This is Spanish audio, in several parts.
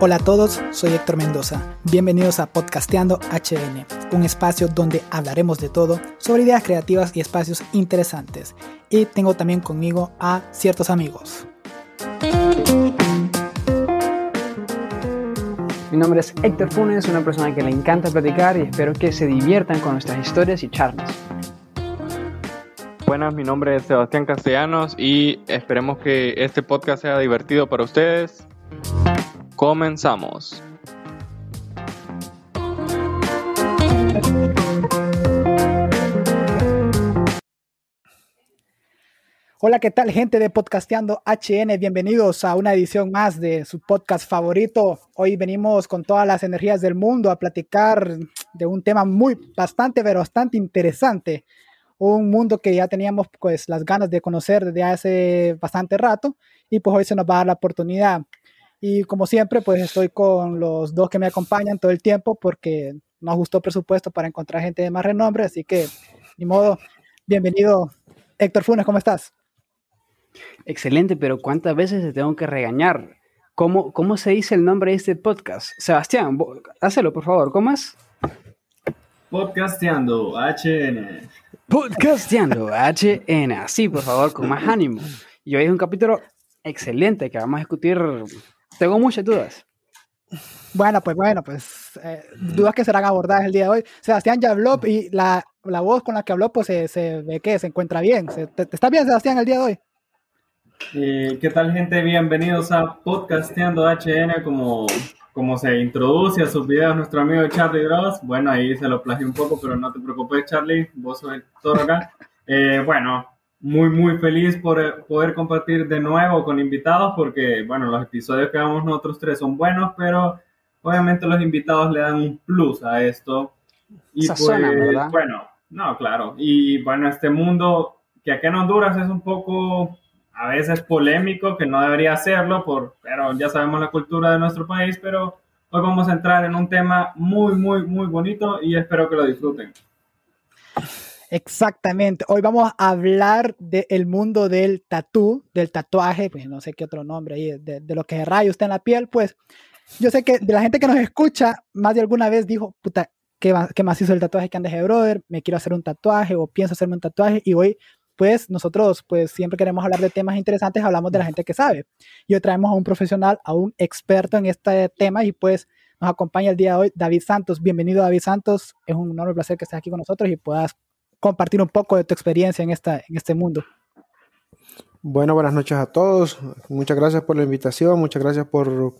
Hola a todos, soy Héctor Mendoza. Bienvenidos a Podcasteando HN, un espacio donde hablaremos de todo sobre ideas creativas y espacios interesantes. Y tengo también conmigo a ciertos amigos. Mi nombre es Héctor Funes, una persona que le encanta platicar y espero que se diviertan con nuestras historias y charlas. Buenas, mi nombre es Sebastián Castellanos y esperemos que este podcast sea divertido para ustedes. Comenzamos. Hola, ¿qué tal gente de Podcasteando HN? Bienvenidos a una edición más de su podcast favorito. Hoy venimos con todas las energías del mundo a platicar de un tema muy, bastante, pero bastante interesante. Un mundo que ya teníamos pues las ganas de conocer desde hace bastante rato y pues hoy se nos va a dar la oportunidad. Y como siempre, pues estoy con los dos que me acompañan todo el tiempo porque no ajustó presupuesto para encontrar gente de más renombre, así que, ni modo, bienvenido. Héctor Funes, ¿cómo estás? Excelente, pero ¿cuántas veces te tengo que regañar? ¿Cómo, cómo se dice el nombre de este podcast? Sebastián, hácelo, por favor, ¿cómo es? Podcasteando HN. Podcasteando HN, así, por favor, con más ánimo. Y hoy es un capítulo excelente que vamos a discutir tengo muchas dudas. Bueno, pues bueno, pues eh, dudas que serán abordadas el día de hoy. Sebastián ya habló y la, la voz con la que habló, pues se, se ve que se encuentra bien. ¿Te, ¿Está bien, Sebastián, el día de hoy? Eh, ¿Qué tal, gente? Bienvenidos a Podcasteando HN, como, como se introduce a sus videos nuestro amigo Charlie Gross. Bueno, ahí se lo plagié un poco, pero no te preocupes, Charlie, vos sos el toro acá. Eh, bueno, muy, muy feliz por eh, poder compartir de nuevo con invitados porque, bueno, los episodios que damos nosotros tres son buenos, pero obviamente los invitados le dan un plus a esto. Y pues, bueno, no, claro. Y bueno, este mundo que aquí en Honduras es un poco a veces polémico, que no debería serlo, por, pero ya sabemos la cultura de nuestro país, pero hoy vamos a entrar en un tema muy, muy, muy bonito y espero que lo disfruten. Exactamente. Hoy vamos a hablar del mundo del tatú, del tatuaje, pues no sé qué otro nombre ahí, de, lo que raya usted en la piel. Pues yo sé que de la gente que nos escucha, más de alguna vez dijo, puta, ¿qué, qué más hizo el tatuaje que andes de brother? Me quiero hacer un tatuaje o pienso hacerme un tatuaje. Y hoy, pues nosotros, pues siempre queremos hablar de temas interesantes, hablamos de la gente que sabe. Y hoy traemos a un profesional, a un experto en este tema y pues nos acompaña el día de hoy David Santos. Bienvenido David Santos. Es un enorme placer que estés aquí con nosotros y puedas compartir un poco de tu experiencia en, esta, en este mundo. Bueno, buenas noches a todos. Muchas gracias por la invitación, muchas gracias por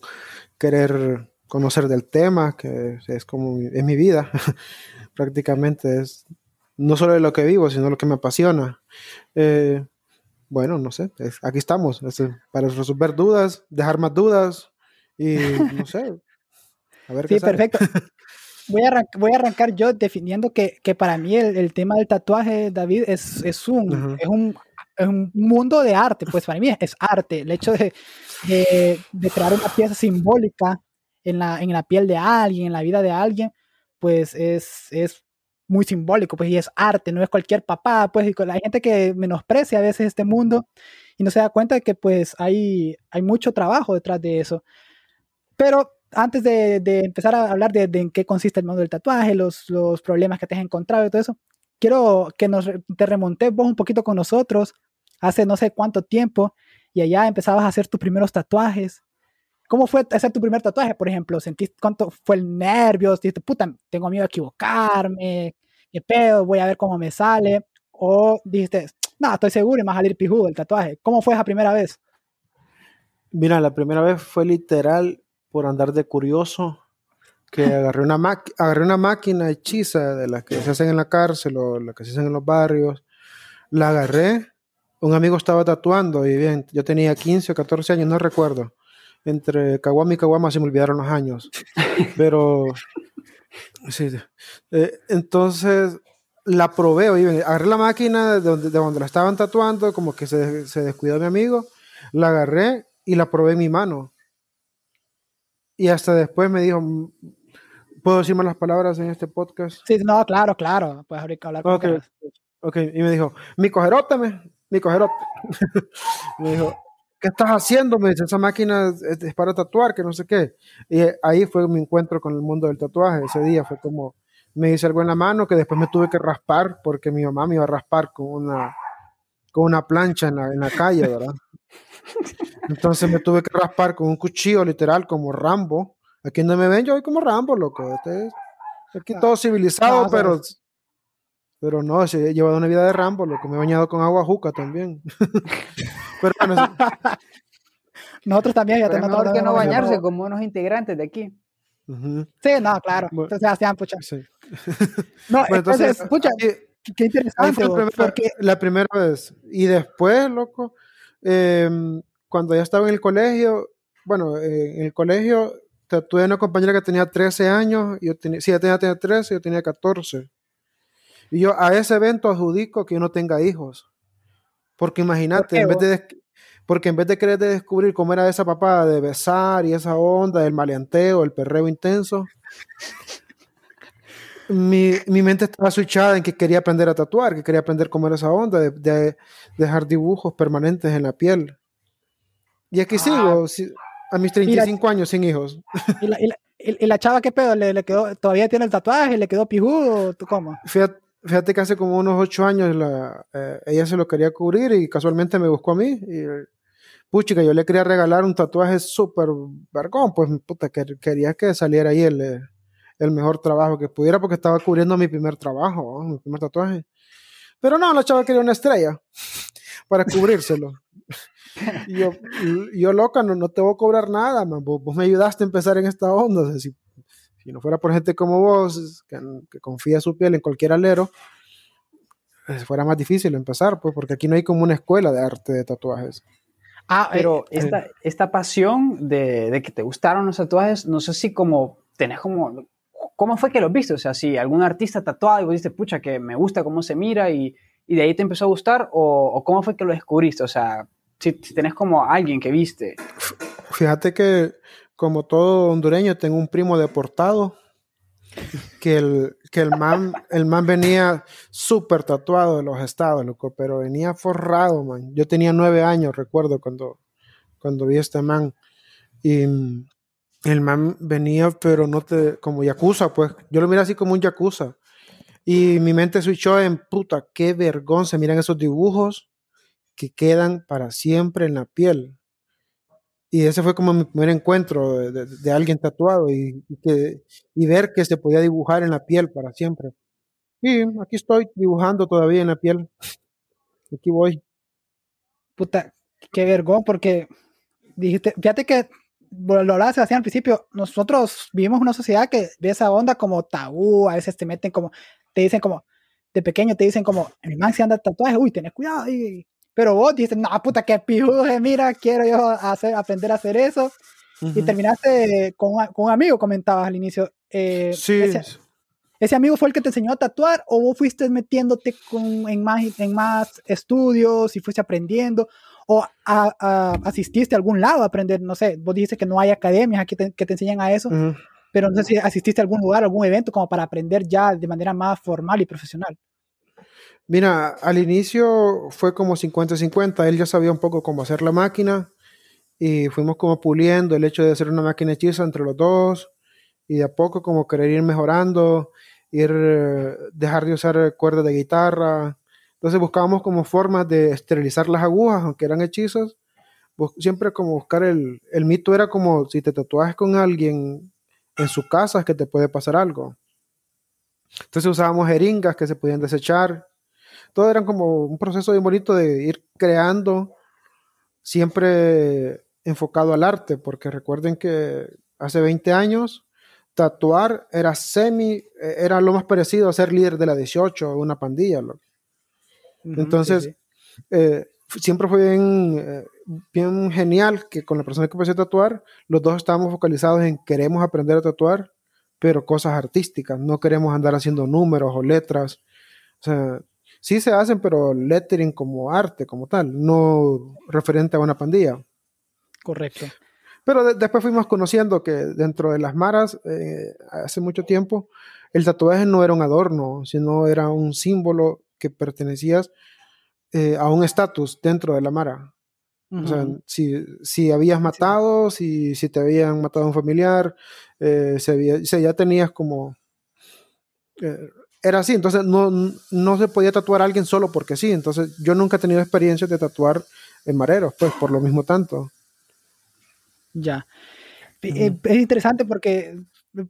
querer conocer del tema, que es como es mi vida, prácticamente es no solo de lo que vivo, sino lo que me apasiona. Eh, bueno, no sé, aquí estamos, para resolver dudas, dejar más dudas y no sé. A ver sí, perfecto. voy a, voy a arrancar yo definiendo que, que para mí el, el, tema del tatuaje, David, es, es, un, es, un, es, un, mundo de arte, pues para mí es arte. El hecho de, de, de, crear una pieza simbólica en la, en la piel de alguien, en la vida de alguien, pues es, es muy simbólico, pues y es arte, no es cualquier papá, pues y hay gente que menosprecia a veces este mundo y no se da cuenta de que pues hay, hay mucho trabajo detrás de eso. Pero antes de, empezar a hablar de, en qué consiste el mundo del tatuaje, los, problemas que te has encontrado y todo eso, quiero que nos, te remontes vos un poquito con nosotros hace no sé cuánto tiempo y allá empezabas a hacer tus primeros tatuajes. ¿Cómo fue hacer tu primer tatuaje, por ejemplo? ¿Sentiste cuánto fue el nervio? ¿Dijiste, puta, tengo miedo a equivocarme? ¿Qué pedo? Voy a ver cómo me sale. O dijiste, no, estoy seguro y me va a salir pijudo el tatuaje. ¿Cómo fue esa primera vez? Mira, la primera vez fue literal por andar de curioso, que agarré una, agarré una máquina hechiza de las que se hacen en la cárcel o las que se hacen en los barrios. La agarré, un amigo estaba tatuando y bien, yo tenía 15 o 14 años, no recuerdo. Entre Caguama y Caguama se me olvidaron los años. Pero, sí. Eh, entonces, la probé, oye, agarré la máquina de donde, de donde la estaban tatuando, como que se, se descuidó mi amigo, la agarré y la probé en mi mano. Y hasta después me dijo, ¿puedo decir las palabras en este podcast? Sí, no, claro, claro. Puedes hablar con Ok, y me dijo, mi cogeróptame, mi cogerote. me dijo, ¿qué estás haciendo? Me dice, esa máquina es, para tatuar, que no sé qué. Y ahí fue mi encuentro con el mundo del tatuaje. Ese día fue como, me hice algo en la mano que después me tuve que raspar porque mi mamá me iba a raspar con una, con una plancha en la, en la calle, ¿verdad? Entonces me tuve que raspar con un cuchillo, literal, como Rambo. Aquí no me ven, yo voy como Rambo, loco. Este aquí todo civilizado, pero pero no, he llevado una vida de Rambo, lo que me he bañado con agua juca también. Pero Nosotros también ya tenemos mejor que no bañarse como unos integrantes de aquí. Sí, no, claro. entonces, Sebastián, pucha. Sí. No, entonces, pucha, qué interesante. porque... La primera vez. Y después, loco, em, cuando ya estaba en el colegio, bueno, en el colegio tuve una compañera que tenía 13 años, yo tenía, sí, ella tenía, tenía 13, yo tenía 14. Y yo a ese evento adjudico que yo no tenga hijos. Porque imagínate, en vez de, porque en vez de querer descubrir cómo era esa papá de besar y esa onda, el maleanteo, el perreo intenso, mi, mi, mente estaba switchada en que quería aprender a tatuar, que quería aprender cómo era esa onda, de, dejar dibujos permanentes en la piel. Y aquí ah. sigo, a mis 35 años sin hijos. ¿Y la, y la, chava qué pedo? ¿Le, quedó, ¿Todavía tiene el tatuaje? ¿Le quedó pijudo? ¿Cómo? Fíjate, fíjate que hace como unos ocho años la, eh, ella se lo quería cubrir y casualmente me buscó a mí. Y, puchica, yo le quería regalar un tatuaje súper vergón, pues puta, quería que saliera ahí el, eh, el, mejor trabajo que pudiera porque estaba cubriendo mi primer trabajo, mi primer tatuaje. Pero no, la chava quería una estrella para cubrírselo. yo, yo loca, no, no te voy a cobrar nada, Vos, me ayudaste a empezar en esta onda. si si no fuera por gente como vos, que, confía su piel en cualquier alero, pues, fuera más difícil empezar, pues, porque aquí no hay como una escuela de arte de tatuajes. Ah, pero eh, esta, esta pasión de, de, que te gustaron los tatuajes, no sé si como tenés como, ¿cómo fue que lo viste? O sea, si algún artista tatuado y vos dices, pucha, que me gusta cómo se mira y, y de ahí te empezó a gustar, o, o, cómo fue que lo descubriste? O sea, si, si tenés como alguien que viste. Fíjate que como todo hondureño, tengo un primo deportado que el, que el man, el man venía súper tatuado de los estados, loco, pero venía forrado, man. Yo tenía nueve años, recuerdo, cuando, cuando vi a este man. Y el man venía, pero no te, como yakuza, pues. Yo lo miré así como un yakuza. Y mi mente switchó en, puta, qué vergüenza, miran esos dibujos que quedan para siempre en la piel y ese fue como mi primer encuentro de, alguien tatuado y, que, y ver que se podía dibujar en la piel para siempre. Y aquí estoy dibujando todavía en la piel. Aquí voy. Puta, qué vergón, porque dijiste, fíjate que lo hablaba Sebastián al principio, nosotros vivimos una sociedad que ve esa onda como tabú, a veces te meten como, te dicen como, de pequeño te dicen como, mi man se anda tatuaje, uy, tenés cuidado, y, pero vos dices, no, puta, qué pijudo, mira, quiero yo hacer, aprender a hacer eso. Y terminaste con, con, un amigo, comentabas al inicio. Eh, sí. Ese, amigo fue el que te enseñó a tatuar o vos fuiste metiéndote con, en, más, en más estudios y fuiste aprendiendo? ¿O asististe a algún lado a aprender? No sé, vos dijiste que no hay academias aquí que te enseñan a eso, pero no sé si asististe a algún lugar, algún evento como para aprender ya de manera más formal y profesional. Mira, al inicio fue como 50-50, él ya sabía un poco cómo hacer la máquina y fuimos como puliendo el hecho de hacer una máquina hechiza entre los dos y de a poco como querer ir mejorando, ir, dejar de usar cuerdas de guitarra. Entonces buscábamos como formas de esterilizar las agujas, aunque eran hechizas. Siempre como buscar el, el mito era como si te tatuajes con alguien en su casa es que te puede pasar algo. Entonces usábamos jeringas que se podían desechar todo era como un proceso bonito de ir creando, siempre enfocado al arte, porque recuerden que hace 20 años tatuar era semi, era lo más parecido a ser líder de la 18 o una pandilla. Entonces, eh, siempre fue bien, eh, bien genial que con la persona que empecé a tatuar, los dos estábamos focalizados en queremos aprender a tatuar, pero cosas artísticas, no queremos andar haciendo números o letras. O sea, sí se hacen, pero lettering como arte, como tal, no referente a una pandilla. Correcto. Pero después fuimos conociendo que dentro de las maras, eh, hace mucho tiempo, el tatuaje no era un adorno, sino era un símbolo que pertenecías eh, a un estatus dentro de la mara. O sea, si, si habías matado, si, si te habían matado a un familiar, eh, si, ya tenías como... Eh, era así, entonces no, no se podía tatuar a alguien solo porque sí. Entonces yo nunca he tenido experiencia de tatuar en mareros, pues por lo mismo tanto. Ya. Es interesante porque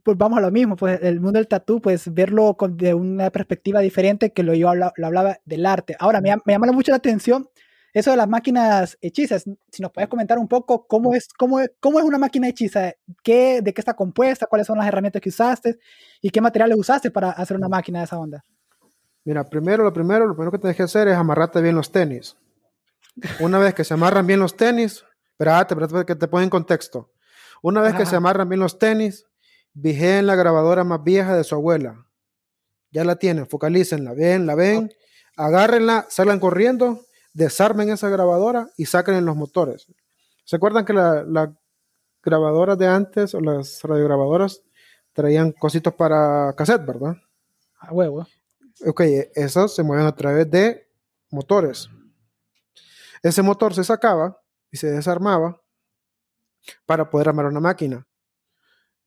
pues vamos a lo mismo, pues el mundo del tatú, pues verlo con, de una perspectiva diferente que lo yo lo hablaba del arte. Ahora, me, me, llama mucho la atención eso de las máquinas hechizas. Si nos puedes comentar un poco cómo es, cómo es, cómo es una máquina hechiza, qué, de qué está compuesta, cuáles son las herramientas que usaste y qué materiales usaste para hacer una máquina de esa onda. Mira, primero, lo primero, lo primero que tienes que hacer es amarrarte bien los tenis. Una vez que se amarran bien los tenis, espérate, espérate que te ponga en contexto. Una vez que se amarran bien los tenis, en la grabadora más vieja de su abuela. Ya la tienen, focalícenla, ven, la ven, agárrenla, salgan corriendo, desarmen esa grabadora y saquen los motores. ¿Se acuerdan que las la grabadoras de antes o las radiograbadoras traían cositos para cassette, verdad? A huevo. Ok, esos se mueven a través de motores. Ese motor se sacaba y se desarmaba para poder armar una máquina.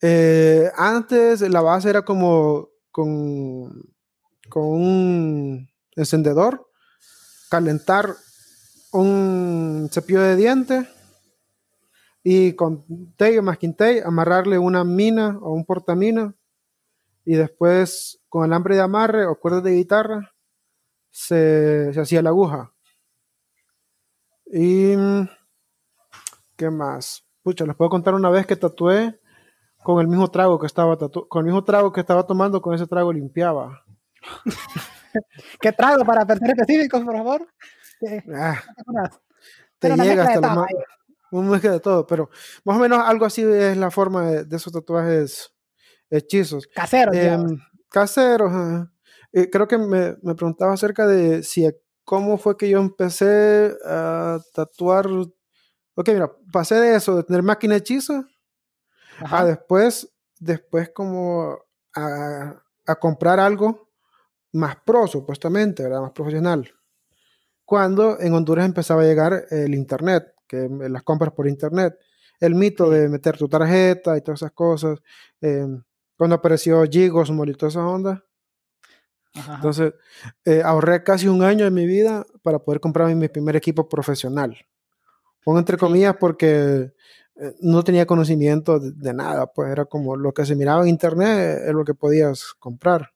Eh, antes la base era como con, con un encendedor, calentar un cepillo de dientes y con tape masking tape amarrarle una mina o un portamina y después con alambre de amarre o cuerdas de guitarra se, se hacía la aguja. Y ¿qué más? Pucha, les puedo contar una vez que tatué con el mismo trago que estaba con el mismo trago que estaba tomando, con ese trago limpiaba. ¿Qué trago para personas específicos, por favor? Ah, te llega hasta un mezcla de todo, pero más o menos algo así es la forma de, esos tatuajes hechizos. Caseros. Em, caseros. Eh, creo que me, me, preguntaba acerca de si cómo fue que yo empecé a tatuar. Ok, mira, pasé de eso, de tener máquina hechiza, a después, después como a, a, comprar algo más pro, supuestamente, ¿verdad? Más profesional. Cuando en Honduras empezaba a llegar el Internet, que las compras por Internet, el mito de meter tu tarjeta y todas esas cosas, em, cuando apareció Gigos, y toda esa onda. Entonces, eh, ahorré casi un año de mi vida para poder comprarme mi primer equipo profesional. Pongo entre comillas porque eh, no tenía conocimiento de, nada, pues era como lo que se miraba en internet es lo que podías comprar.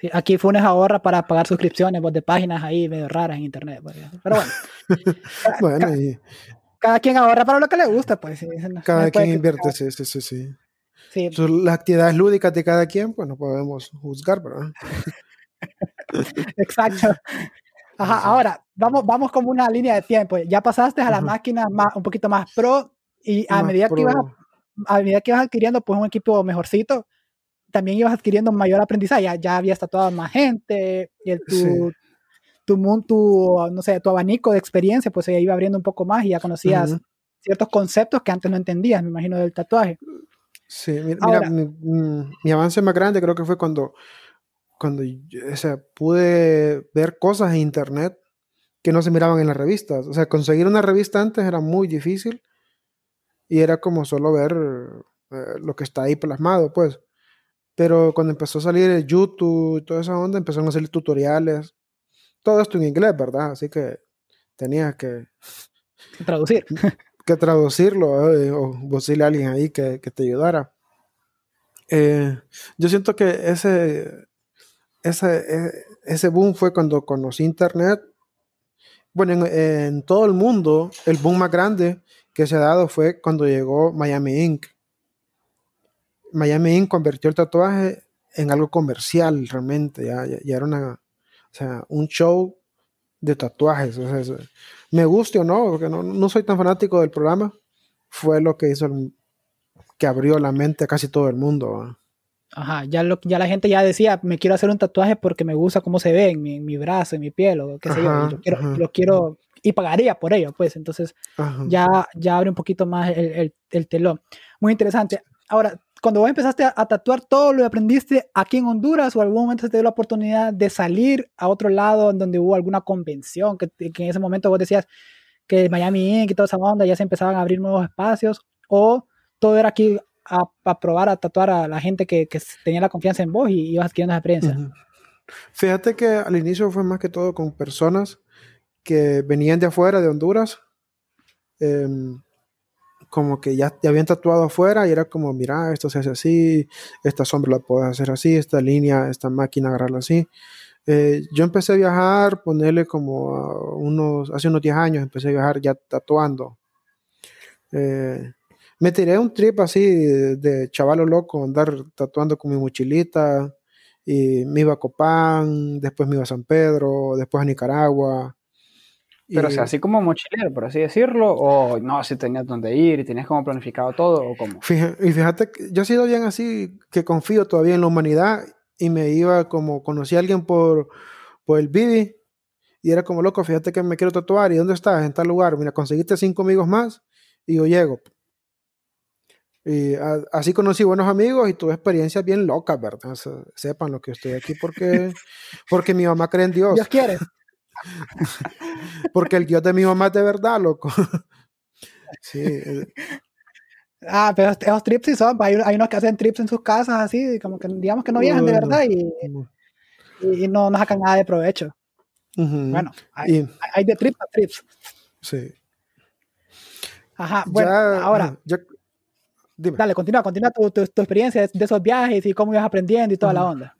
Sí, aquí Funes ahorra para pagar suscripciones pues, de páginas ahí medio raras en internet. Pues, pero bueno. bueno cada, quien ahorra para lo que le gusta, pues. cada quien invierte, sí, sí, sí. sí. sí. las actividades lúdicas de cada quien, pues no podemos juzgar, ¿verdad? Exacto. Ajá, ahora, vamos, vamos como una línea de tiempo. Ya pasaste a la máquina más, un poquito más pro y a medida, que ibas, a medida que ibas adquiriendo pues, un equipo mejorcito, también ibas adquiriendo mayor aprendizaje. Ya, ya habías tatuado más gente, y el, tu, tu, tu, no sé, tu abanico de experiencia pues se iba abriendo un poco más y ya conocías ciertos conceptos que antes no entendías, me imagino, del tatuaje. Sí, mira, mi, mi, avance más grande creo que fue cuando cuando o sea, pude ver cosas en internet que no se miraban en las revistas. O sea, conseguir una revista antes era muy difícil y era como solo ver eh, lo que está ahí plasmado, pues. Pero cuando empezó a salir el YouTube y toda esa onda, empezaron a salir tutoriales. Todo esto en inglés, ¿verdad? Así que tenía que... Traducir. Que traducirlo eh, o buscarle a alguien ahí que, te ayudara. Eh, yo siento que ese, ese, e, ese boom fue cuando conocí Internet. Bueno, en, todo el mundo, el boom más grande que se ha dado fue cuando llegó Miami Ink. Miami Ink convirtió el tatuaje en algo comercial realmente, ya, ya, era una, o sea, un show de tatuajes. me guste o no, porque no, no, soy tan fanático del programa, fue lo que hizo que abrió la mente a casi todo el mundo. Ajá, ya, lo, ya la gente ya decía, me quiero hacer un tatuaje porque me gusta cómo se ve en mi, mi brazo, en mi piel, o qué sé yo, yo quiero, lo quiero, y pagaría por ello, pues, entonces ya, ya abre un poquito más el, el, el, telón. Muy interesante. Ahora, cuando vos empezaste a, tatuar, ¿todo lo aprendiste aquí en Honduras o algún momento te dio la oportunidad de salir a otro lado en donde hubo alguna convención, que, que en ese momento vos decías, que Miami Inc. y toda esa onda ya se empezaban a abrir nuevos espacios, o todo era aquí a, probar, a tatuar a la gente que, tenía la confianza en vos y ibas adquiriendo esa experiencia. Fíjate que al inicio fue más que todo con personas que venían de afuera, de Honduras, em, como que ya, te habían tatuado afuera y era como, mira, esto se hace así, esta sombra la puedes hacer así, esta línea, esta máquina agarrarla así. Eh, yo empecé a viajar, ponerle como unos, hace unos 10 años empecé a viajar ya tatuando. Eh, me tiré un trip así de, chavalo loco, andar tatuando con mi mochilita. Y me iba a Copán, después me iba a San Pedro, después a Nicaragua. Pero, o sea, así como mochilero, por así decirlo, o no, si tenías dónde ir y tenías como planificado todo, o cómo. y fíjate, que yo he sido bien así, que confío todavía en la humanidad y me iba como, conocí a alguien por, por el Bibi y era como, loco, fíjate que me quiero tatuar y ¿dónde estás? En tal lugar. Mira, conseguiste cinco amigos más y yo llego. Y así conocí buenos amigos y tuve experiencias bien locas, ¿verdad? sepan lo que estoy aquí porque, porque mi mamá cree en Dios. Dios quiere. porque el Dios de mi mamá es de verdad, loco. sí. Eh. Ah, pero esos trips sí son, hay, hay, unos que hacen trips en sus casas así, como que digamos que no viajan de verdad y, y no, no sacan nada de provecho. Bueno, hay, hay, de trips a trips. Sí. Ajá, bueno, ahora. Dale, continúa, continúa tu, tu, experiencia de, esos viajes y cómo ibas aprendiendo y toda la onda.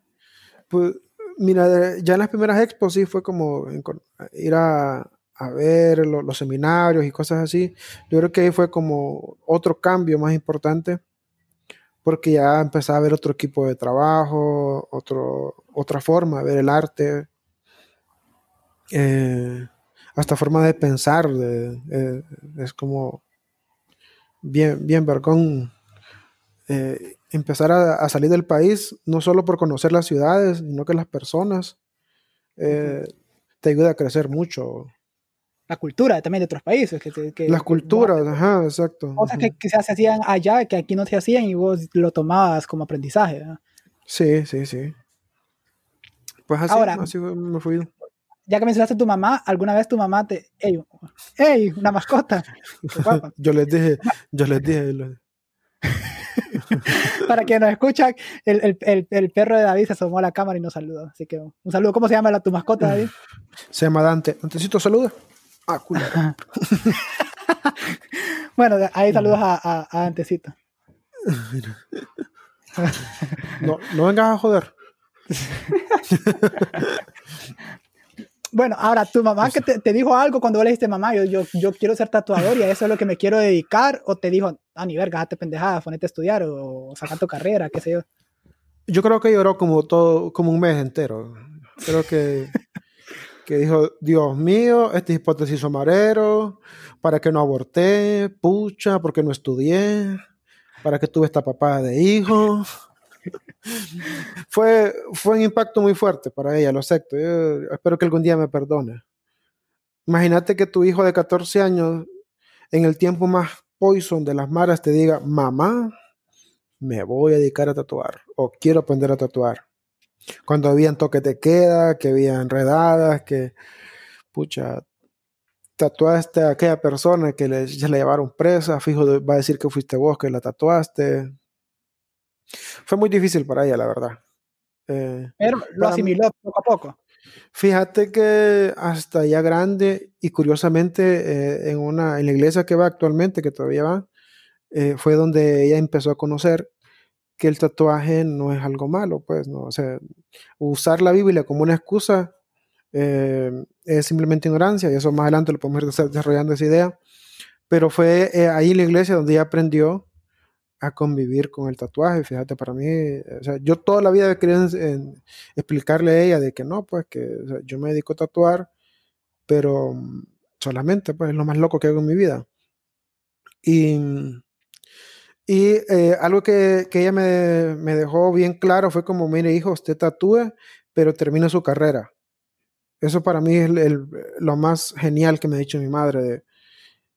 Pues, mira, ya en las primeras expos sí fue como ir a, a ver los seminarios y cosas así. Yo creo que ahí fue como otro cambio más importante, porque ya empezaba a ver otro equipo de trabajo, otro, otra forma de ver el arte, eh, hasta forma de pensar. Es como bien, bien vergón eh, empezar a, salir del país, no solo por conocer las ciudades, sino que las personas eh, te ayuda a crecer mucho. La cultura también de otros países. Que, las culturas, ajá, exacto. Cosas que, se hacían allá, que aquí no se hacían y vos lo tomabas como aprendizaje. Sí, sí, sí. Pues así, Ahora, así me fui ya que mencionaste a tu mamá, ¿alguna vez tu mamá te... ¡Ey! ¡Ey! ¡Una mascota! yo les dije, yo les dije... Para quien nos escuchan, el, el, el, perro de David se asomó a la cámara y nos saludó. Así que un saludo. ¿Cómo se llama la, tu mascota, David? Se llama Dante. Dantecito, saluda. Ah, culo. bueno, ahí saludos a, a, a Dantecito. no, no vengas a joder. Bueno, ahora, tu mamá que te, dijo algo cuando vos le dijiste, mamá, yo, yo, yo, quiero ser tatuador y a eso es lo que me quiero dedicar, o te dijo, ah, ni verga, hazte pendejada, ponete a estudiar o, saca tu carrera, qué sé yo. Yo creo que lloró como todo, como un mes entero. Creo que, que dijo, Dios mío, esta hipótesis marero, para que no aborté, pucha, porque no estudié, para que tuve esta papá de hijo fue, fue un impacto muy fuerte para ella, lo acepto. espero que algún día me perdone. Imagínate que tu hijo de 14 años, en el tiempo más poison de las maras, te diga, mamá, me voy a dedicar a tatuar o quiero aprender a tatuar. Cuando habían toques de queda, que había enredadas, que, pucha, tatuaste a aquella persona que le, se la llevaron presa, fijo, va a decir que fuiste vos que la tatuaste. Fue muy difícil para ella, la verdad. Eh, Pero lo asimiló poco a poco. Fíjate que hasta ya grande y curiosamente eh, en, una, en la iglesia que va actualmente, que todavía va, eh, fue donde ella empezó a conocer que el tatuaje no es algo malo, pues, ¿no? O sea, usar la Biblia como una excusa es simplemente ignorancia y eso más adelante lo podemos ir desarrollando esa idea. Pero fue ahí en la iglesia donde ella aprendió a convivir con el tatuaje. Fíjate, para mí, o sea, yo toda la vida quería en, explicarle a ella de que no, pues que yo me dedico a tatuar, pero mm, solamente, pues es lo más loco que hago en mi vida. Y, y eh, algo que, que ella me, me, dejó bien claro fue como, mire hijo, usted tatúe, pero termina su carrera. Eso para mí es el, lo más genial que me ha dicho mi madre,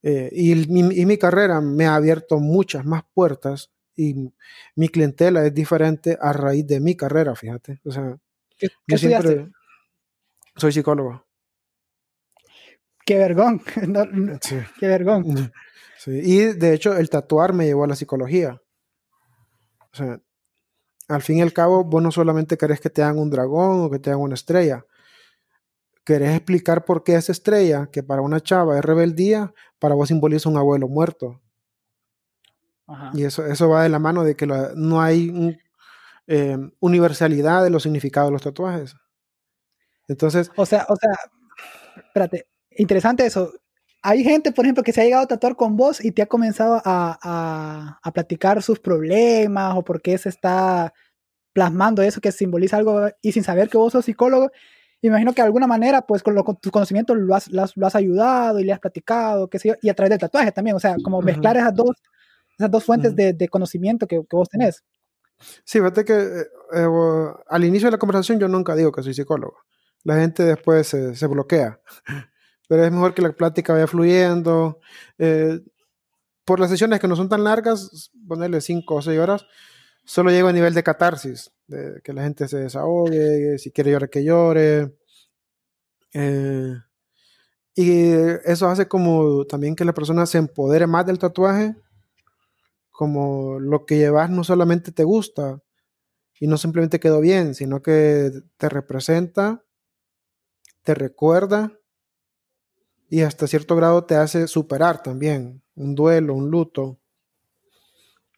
eh, y, mi, carrera me ha abierto muchas más puertas y mi clientela es diferente a raíz de mi carrera, fíjate. O sea, ¿Qué, yo siempre soy psicólogo. qué vergón. Qué vergón. Y de hecho, el tatuar me llevó a la psicología. O sea, al fin y al cabo, vos no solamente querés que te hagan un dragón o que te hagan una estrella. Querés explicar por qué esa estrella, que para una chava es rebeldía, para vos simboliza un abuelo muerto. Y eso, eso va de la mano de que no hay eh, universalidad de los significados de los tatuajes. Entonces. O sea, o sea, espérate, interesante eso. Hay gente, por ejemplo, que se ha llegado a tatuar con vos y te ha comenzado a, a, platicar sus problemas o por qué se está plasmando eso que simboliza algo y sin saber que vos sos psicólogo. Imagino que de alguna manera, pues con, lo, con tus conocimientos lo has, lo has, ayudado y le has platicado, qué sé yo, y a través del tatuaje también, o sea, como mezclar esas dos, esas dos fuentes de, de, conocimiento que, que, vos tenés. Sí, fíjate que eh, eh, al inicio de la conversación yo nunca digo que soy psicólogo. La gente después se, se bloquea pero es mejor que la plática vaya fluyendo. Eh, por las sesiones que no son tan largas, ponerle 5 o 6 horas, solo llego a nivel de catarsis, de que la gente se desahogue, si quiere llorar, que llore. Eh, y eso hace como también que la persona se empodere más del tatuaje, como lo que llevas no solamente te gusta y no simplemente quedó bien, sino que te representa, te recuerda y hasta cierto grado te hace superar también un duelo, un luto.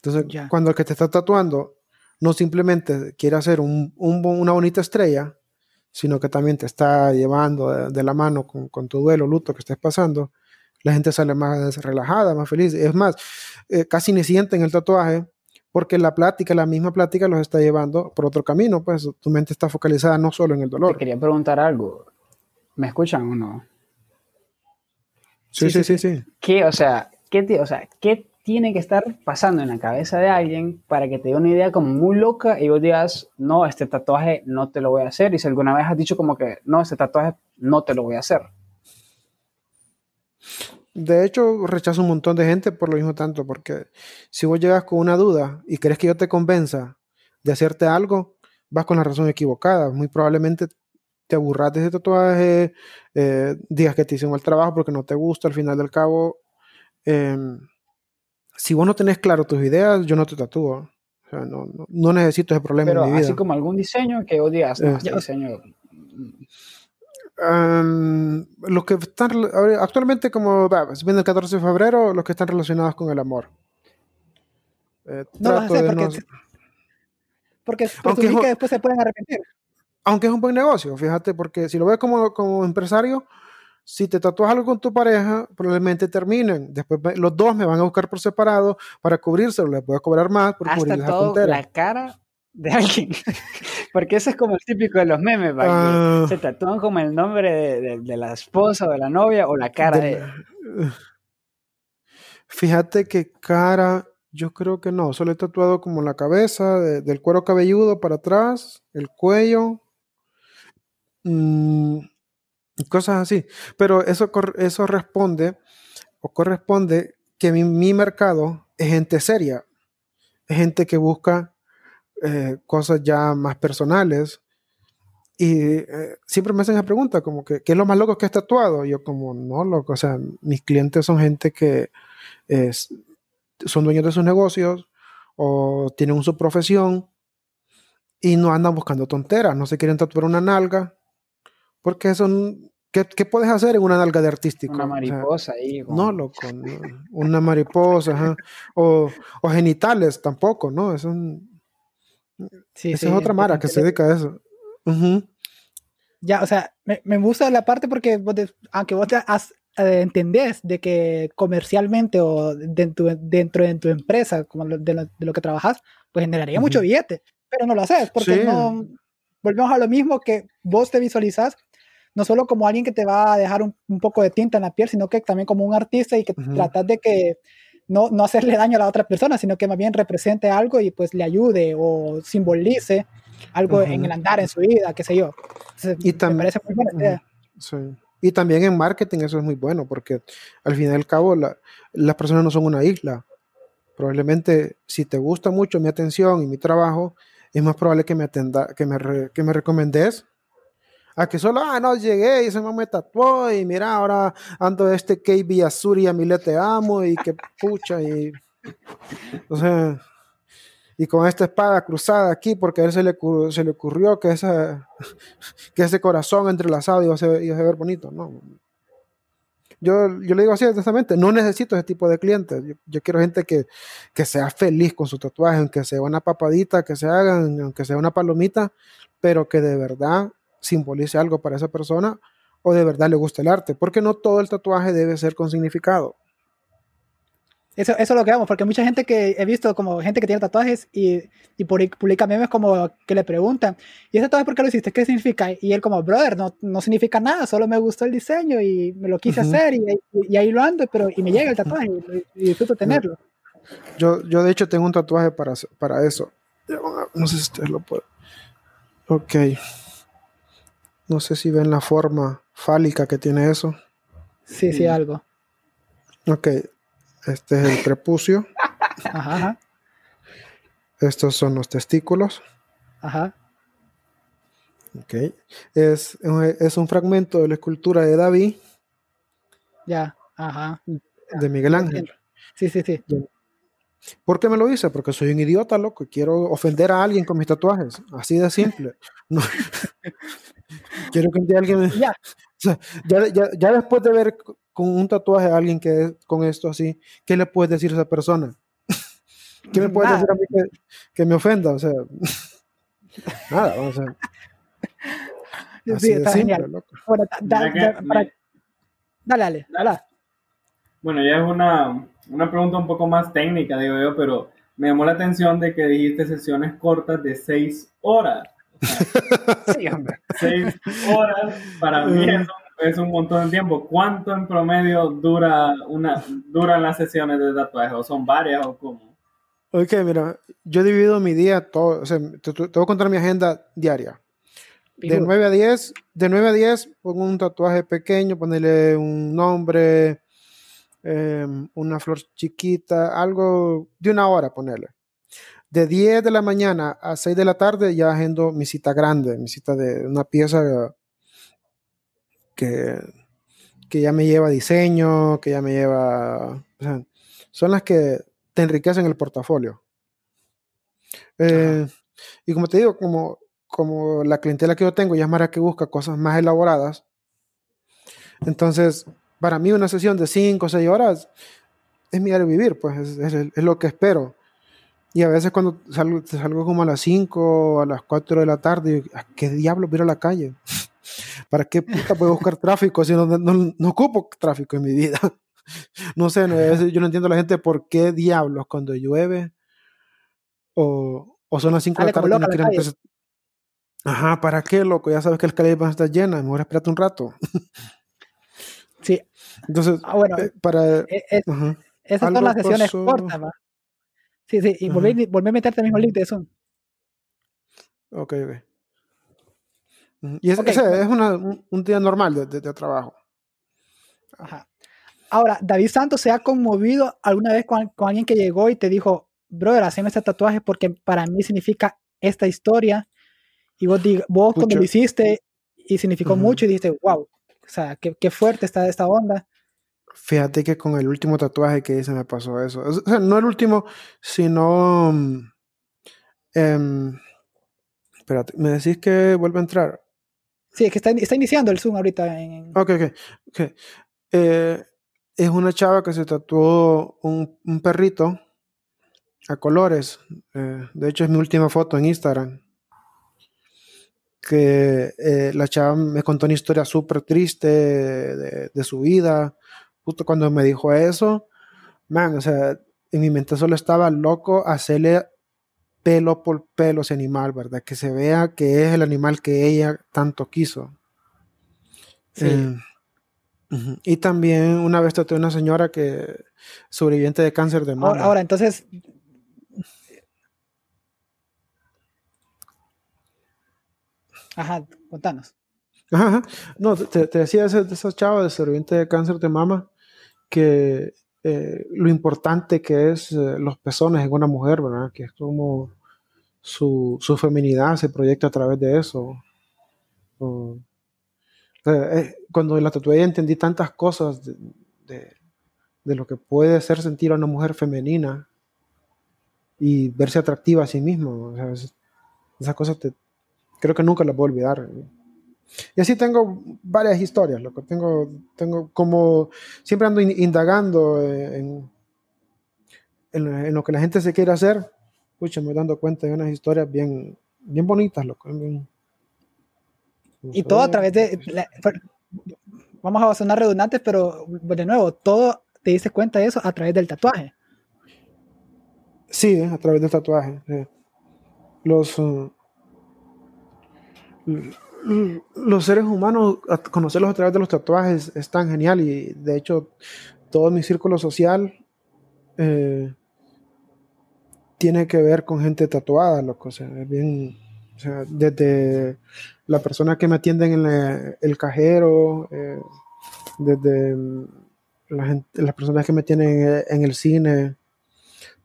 Entonces, cuando el que te está tatuando no simplemente quiere hacer un, una bonita estrella, sino que también te está llevando de, la mano con, tu duelo, luto que estés pasando, la gente sale más relajada, más feliz. Es más, eh, casi ni sienten el tatuaje porque la plática, la misma plática los está llevando por otro camino, pues tu mente está focalizada no solo en el dolor. Te quería preguntar algo. ¿Me escuchan o no? Sí, sí, sí, sí. ¿Qué, o sea, qué, o sea, ¿qué tiene que estar pasando en la cabeza de alguien para que te dé una idea como muy loca y vos digas, no, este tatuaje no te lo voy a hacer? Y si alguna vez has dicho como que, no, este tatuaje no te lo voy a hacer. De hecho, rechazo un montón de gente por lo mismo tanto, porque si vos llegas con una duda y crees que yo te convenza de hacerte algo, vas con la razón equivocada. Muy probablemente te aburras de ese tatuaje, eh, digas que te hicieron el trabajo porque no te gusta, al final del cabo, em, si vos no tenés claro tus ideas, yo no te tatúo. O sea, no, no, necesito ese problema Pero en mi vida. así como algún diseño que odias, no, este diseño... Um, los que están actualmente como viene el 14 de febrero los que están relacionados con el amor eh, no trato de porque, no... porque, porque que después se pueden arrepentir aunque es un buen negocio, fíjate, porque si lo ves como, como empresario, si te tatúas algo con tu pareja, probablemente terminen. Después los dos me van a buscar por separado para cubrírselo. Le puedes cobrar más por Hasta cubrir todo la cara de alguien. Porque eso es como el típico de los memes, uh, se tatúan como el nombre de, la esposa o de la novia o la cara de... Fíjate que cara, yo creo que no. Solo he tatuado como la cabeza, del cuero cabelludo para atrás, el cuello, Mm, cosas así. Pero eso, eso responde o corresponde que mi, mercado es gente seria, es gente que busca eh, cosas ya más personales. Y eh, siempre me hacen la pregunta, como que, ¿qué es lo más loco que has tatuado? yo como, no, loco, o sea, mis clientes son gente que son dueños de sus negocios o tienen su profesión y no andan buscando tonteras, no se quieren tatuar una nalga porque eso, ¿qué, ¿qué, puedes hacer en una nalga de artístico? Una mariposa ahí. No, loco, una mariposa, o, o, genitales tampoco, ¿no? Eso, sí, esa es otra mara que se dedica a eso. Ya, o sea, me, me, gusta la parte porque aunque vos te has, eh, entendés de que comercialmente o dentro, dentro de tu empresa, como de lo, de lo que trabajas, pues generaría mucho billete, pero no lo haces porque no volvemos a lo mismo que vos te visualizas no solo como alguien que te va a dejar un, poco de tinta en la piel, sino que también como un artista y que tratas de que no, no hacerle daño a la otra persona, sino que más bien represente algo y pues le ayude o simbolice algo en el andar, en su vida, qué sé yo. y también, me parece muy buena idea. Sí. Y también en marketing eso es muy bueno, porque al fin y al cabo la, las personas no son una isla. Probablemente si te gusta mucho mi atención y mi trabajo, es más probable que me, atenda, que me, que me recomendes A que solo, ah, no, llegué y se me tatuó y mira, ahora ando este KB Azuri a Mile te amo y que pucha y... O sea, y con esta espada cruzada aquí porque a él se le, se le ocurrió que, esa, que ese corazón entrelazado iba a, ser, iba a ver bonito, ¿no? Yo, yo le digo así honestamente, no necesito ese tipo de clientes. Yo, quiero gente que, que, sea feliz con su tatuaje, aunque sea una papadita, que se hagan, aunque sea una palomita, pero que de verdad simbolice algo para esa persona o de verdad le guste el arte, porque no todo el tatuaje debe ser con significado. Eso, eso es lo que vamos, porque mucha gente que he visto como gente que tiene tatuajes y, y publica memes como que le preguntan, ¿y ese tatuaje por qué lo hiciste? ¿Qué significa? Y él como, brother, no, no significa nada, solo me gustó el diseño y me lo quise hacer y, y, ahí lo ando, pero y me llega el tatuaje y, disfruto tenerlo. Yo, yo de hecho tengo un tatuaje para, para eso. No sé si ustedes lo pueden. Ok. No sé si ven la forma fálica que tiene eso. Sí, sí, algo. Ok, este es el prepucio. Ajá, Estos son los testículos. Ajá. Ok. Es, es, un fragmento de la escultura de David. Ya, ajá. De Miguel Ángel. Sí, sí, sí. ¿Por qué me lo hice? Porque soy un idiota, loco, y quiero ofender a alguien con mis tatuajes. Así de simple. quiero que alguien Ya. ya, ya, ya, después de ver con un tatuaje a alguien que con esto así, ¿qué le puedes decir a esa persona? ¿Qué me puedes decir a mí que, me ofenda? O sea, nada, vamos a Así de simple, loco. dale, dale, dale. Bueno, ya es una, una pregunta un poco más técnica, digo yo, pero me llamó la atención de que dijiste sesiones cortas de seis horas. Sí, hombre. Seis horas para mí es es un montón de tiempo. ¿Cuánto en promedio dura una, duran las sesiones de tatuaje? ¿O son varias o cómo? Ok, mira, yo divido mi día, todo, o sea, te, voy a contar mi agenda diaria. De 9 a 10, de 9 a 10 pongo un tatuaje pequeño, ponerle un nombre, em, una flor chiquita, algo de una hora ponerle. De 10 de la mañana a 6 de la tarde ya agendo mi cita grande, mi cita de una pieza que, que ya me lleva diseño, que ya me lleva... son las que te enriquecen el portafolio. Eh, y como te digo, como, como la clientela que yo tengo ya es más que busca cosas más elaboradas, entonces para mí una sesión de 5 o 6 horas es mi de vivir, pues es, es, lo que espero. Y a veces cuando salgo, salgo como a las 5 o a las 4 de la tarde, ¿a qué diablo ir a la calle? ¿Para qué puta puedo buscar tráfico si no, no, ocupo tráfico en mi vida? No sé, yo no entiendo a la gente por qué diablos cuando llueve o, o son las 5 de la tarde no quieren Ajá, ¿para qué, loco? Ya sabes que el calle va a estar llena, mejor espérate un rato. Sí. Entonces, ah, bueno, eh, para... E, e, esas son las sesiones cortas, ¿va? Sí, sí, y volví, volví, a meterte el mismo link de Zoom. Ok, ok. Y es, es un, día normal de, de, trabajo. Ajá. Ahora, David Santos se ha conmovido alguna vez con, con, alguien que llegó y te dijo, brother, haceme este tatuaje porque para mí significa esta historia. Y vos, vos cuando lo hiciste y significó mucho y dijiste, wow, o sea, qué, qué, fuerte está esta onda. Fíjate que con el último tatuaje que hice me pasó eso. O sea, no el último, sino... Eh, espérate, ¿me decís que vuelve a entrar? Sí, es que está, está iniciando el Zoom ahorita. En... Ok, ok. okay. Eh, es una chava que se tatuó un, un perrito a colores. Eh, de hecho, es mi última foto en Instagram. Que eh, la chava me contó una historia súper triste de, de, su vida. Justo cuando me dijo eso, man, o sea, en mi mente solo estaba loco hacerle pelo por pelo ese animal, ¿verdad? Que se vea que es el animal que ella tanto quiso. Sí. Eh, y también una vez tuve una señora que sobreviviente de cáncer de mama. Ahora, entonces. Ajá, contanos. Ajá, no, te, decía de esa chava de sobreviviente de cáncer de mama que eh, lo importante que es eh, los pezones en una mujer, ¿verdad? Que es como su, su feminidad se proyecta a través de eso. Eh, cuando la tatué entendí tantas cosas de, lo que puede hacer sentir a una mujer femenina y verse atractiva a sí misma. esas cosas te, creo que nunca las voy a olvidar. Y así tengo varias historias, lo que tengo, tengo como siempre ando indagando en, en, lo que la gente se quiere hacer. Pucha, me dando cuenta de unas historias bien, bien bonitas, loco. y todo a través de. vamos a sonar redundantes, pero de nuevo, todo te diste cuenta de eso a través del tatuaje. Sí, a través del tatuaje. Los. Los seres humanos, conocerlos a través de los tatuajes es tan genial y de hecho todo mi círculo social eh, tiene que ver con gente tatuada, loco. O sea, bien, desde la persona que me atiende en el cajero, eh, desde las personas que me tienen en el cine,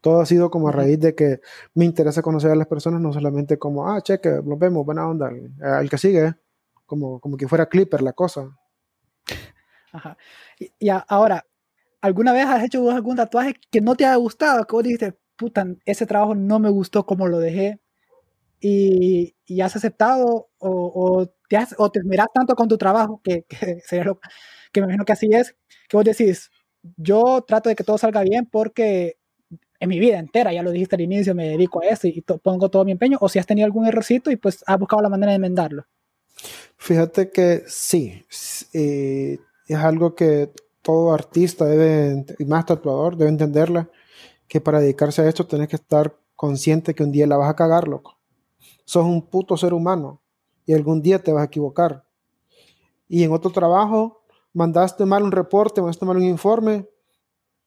todo ha sido como a raíz de que me interesa conocer a las personas, no solamente como, ah, cheque, nos vemos, buena onda, al que sigue, como, como que fuera Clipper la cosa. Ajá. Y, ahora, ¿alguna vez has hecho algún tatuaje que no te haya gustado? Que vos dijiste, puta, ese trabajo no me gustó como lo dejé. Y, y has aceptado o, o, te has, o te miras tanto con tu trabajo, que, que sería lo que me imagino que así es, que vos decís, yo trato de que todo salga bien porque en mi vida entera, ya lo dijiste al inicio, me dedico a eso y pongo todo mi empeño, o si has tenido algún errorcito y pues has buscado la manera de enmendarlo. Fíjate que sí, eh, es algo que todo artista debe, y más tatuador, debe entenderla, que para dedicarse a esto tienes que estar consciente que un día la vas a cagar, loco. Sos un puto ser humano y algún día te vas a equivocar. Y en otro trabajo, mandaste mal un reporte, mandaste mal un informe,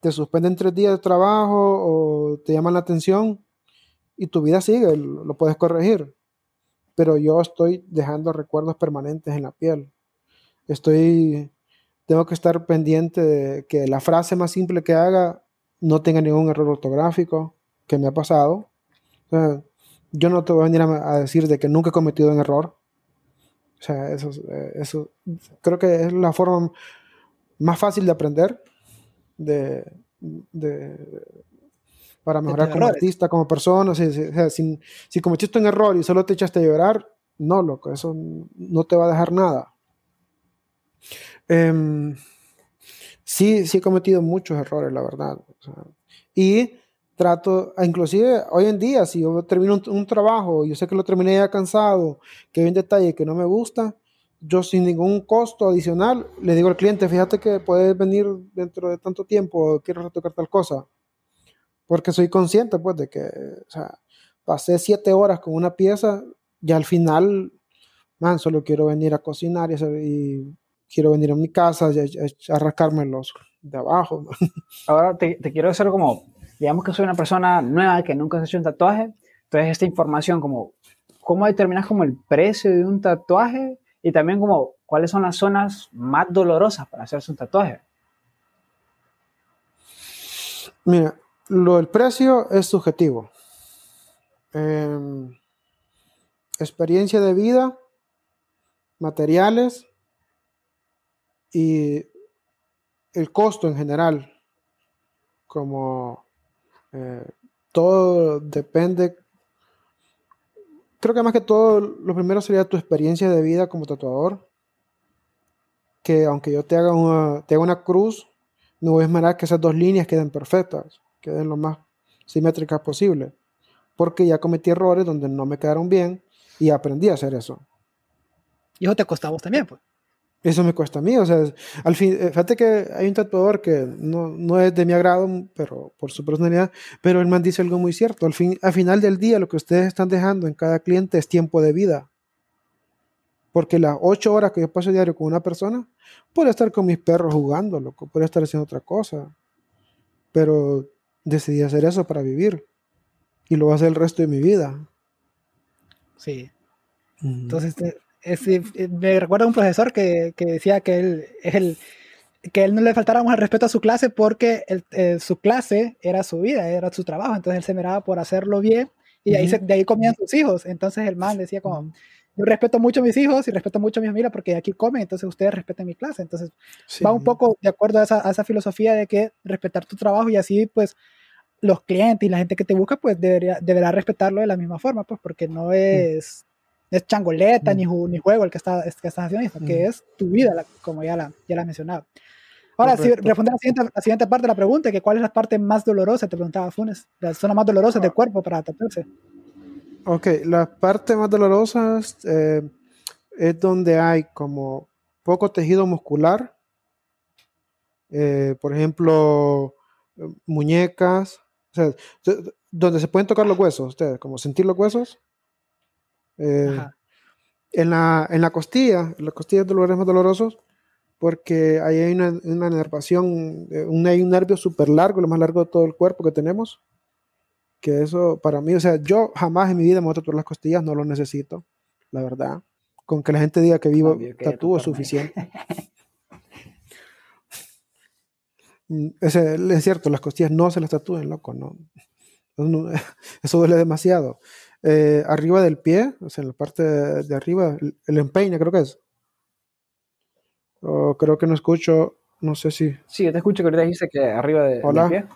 te suspenden tres días de trabajo o te llaman la atención y tu vida sigue, lo puedes corregir. Pero yo estoy dejando recuerdos permanentes en la piel. Estoy, tengo que estar pendiente de que la frase más simple que haga no tenga ningún error ortográfico que me ha pasado. yo no te voy a venir a, decir de que nunca he cometido un error. O sea, eso, eso creo que es la forma más fácil de aprender de, para mejorar como artista, como persona. Si, si, si, cometiste un error y solo te echaste a llorar, no, loco, eso no te va a dejar nada. Em, sí, sí he cometido muchos errores, la verdad. y trato, inclusive hoy en día, si yo termino un, un, trabajo, yo sé que lo terminé ya cansado, que hay un detalle que no me gusta, yo sin ningún costo adicional le digo al cliente, fíjate que puedes venir dentro de tanto tiempo, quiero retocar tal cosa. Porque soy consciente, pues, de que, o sea, pasé siete horas con una pieza y al final, man, solo quiero venir a cocinar y, quiero venir a mi casa a, rascarme los de abajo. Ahora te, te, quiero hacer como, digamos que soy una persona nueva que nunca se ha hecho un tatuaje, entonces esta información como, ¿cómo determinas como el precio de un tatuaje? Y también como, ¿cuáles son las zonas más dolorosas para hacerse un tatuaje? Mira, lo del precio es subjetivo. Em, experiencia de vida, materiales y el costo en general. Como eh, todo depende creo que más que todo, lo primero sería tu experiencia de vida como tatuador. Que aunque yo te haga una, te haga una cruz, no esperar que esas dos líneas queden perfectas, queden lo más simétricas posible. Porque ya cometí errores donde no me quedaron bien y aprendí a hacer eso. Y eso te costó vos también, pues. Eso me cuesta a mí, o sea, al fin, eh, fíjate que hay un tatuador que no, no, es de mi agrado, pero por su personalidad, pero el man dice algo muy cierto, al, fin, al final del día lo que ustedes están dejando en cada cliente es tiempo de vida. Porque las ocho horas que yo paso diario con una persona, puedo estar con mis perros jugando, loco, puedo estar haciendo otra cosa, pero decidí hacer eso para vivir y lo voy a hacer el resto de mi vida. Sí. Entonces, eh, me recuerda un profesor que, que, decía que él, él, que él no le faltara el respeto a su clase porque eh, su clase era su vida, era su trabajo, entonces él se miraba por hacerlo bien y ahí de ahí comían sus hijos. Entonces el man decía como, yo respeto mucho a mis hijos y respeto mucho a mi familia porque aquí comen, entonces ustedes respeten mi clase. Entonces, va un poco de acuerdo a esa, a esa, filosofía de que respetar tu trabajo y así, pues, los clientes y la gente que te busca, pues, debería, deberá respetarlo de la misma forma, pues, porque no mm. es, es changoleta mm. ni, ni, juego el que, está, que estás haciendo, que mm. es tu vida, como ya la, ya la he mencionado. Ahora, si responder a la siguiente, la siguiente parte de la pregunta, que cuál es la parte más dolorosa, te preguntaba Funes, la zona más dolorosa del cuerpo para tatuarse. Ok, la parte más dolorosa eh, es donde hay como poco tejido muscular. Eh, por ejemplo, muñecas, o sea, donde se pueden tocar los huesos, ustedes, como sentir los huesos. Eh, en, la, en la costilla, en la costilla de los lugares más dolorosos, porque ahí hay una, una nervación, un, hay un nervio súper largo, lo más largo de todo el cuerpo que tenemos que eso para mí, o sea, yo jamás en mi vida me voy a tatuar las costillas, no lo necesito, la verdad. Con que la gente diga que vivo tatúo es suficiente. Mm, es, es, cierto, las costillas no se las tatúen, loco, no. Eso duele demasiado. Eh, arriba del pie, o sea, en la parte de, arriba, el, empeine creo que es. O creo que no escucho, no sé si. Sí, yo te escucho que ahorita dice que arriba de, del pie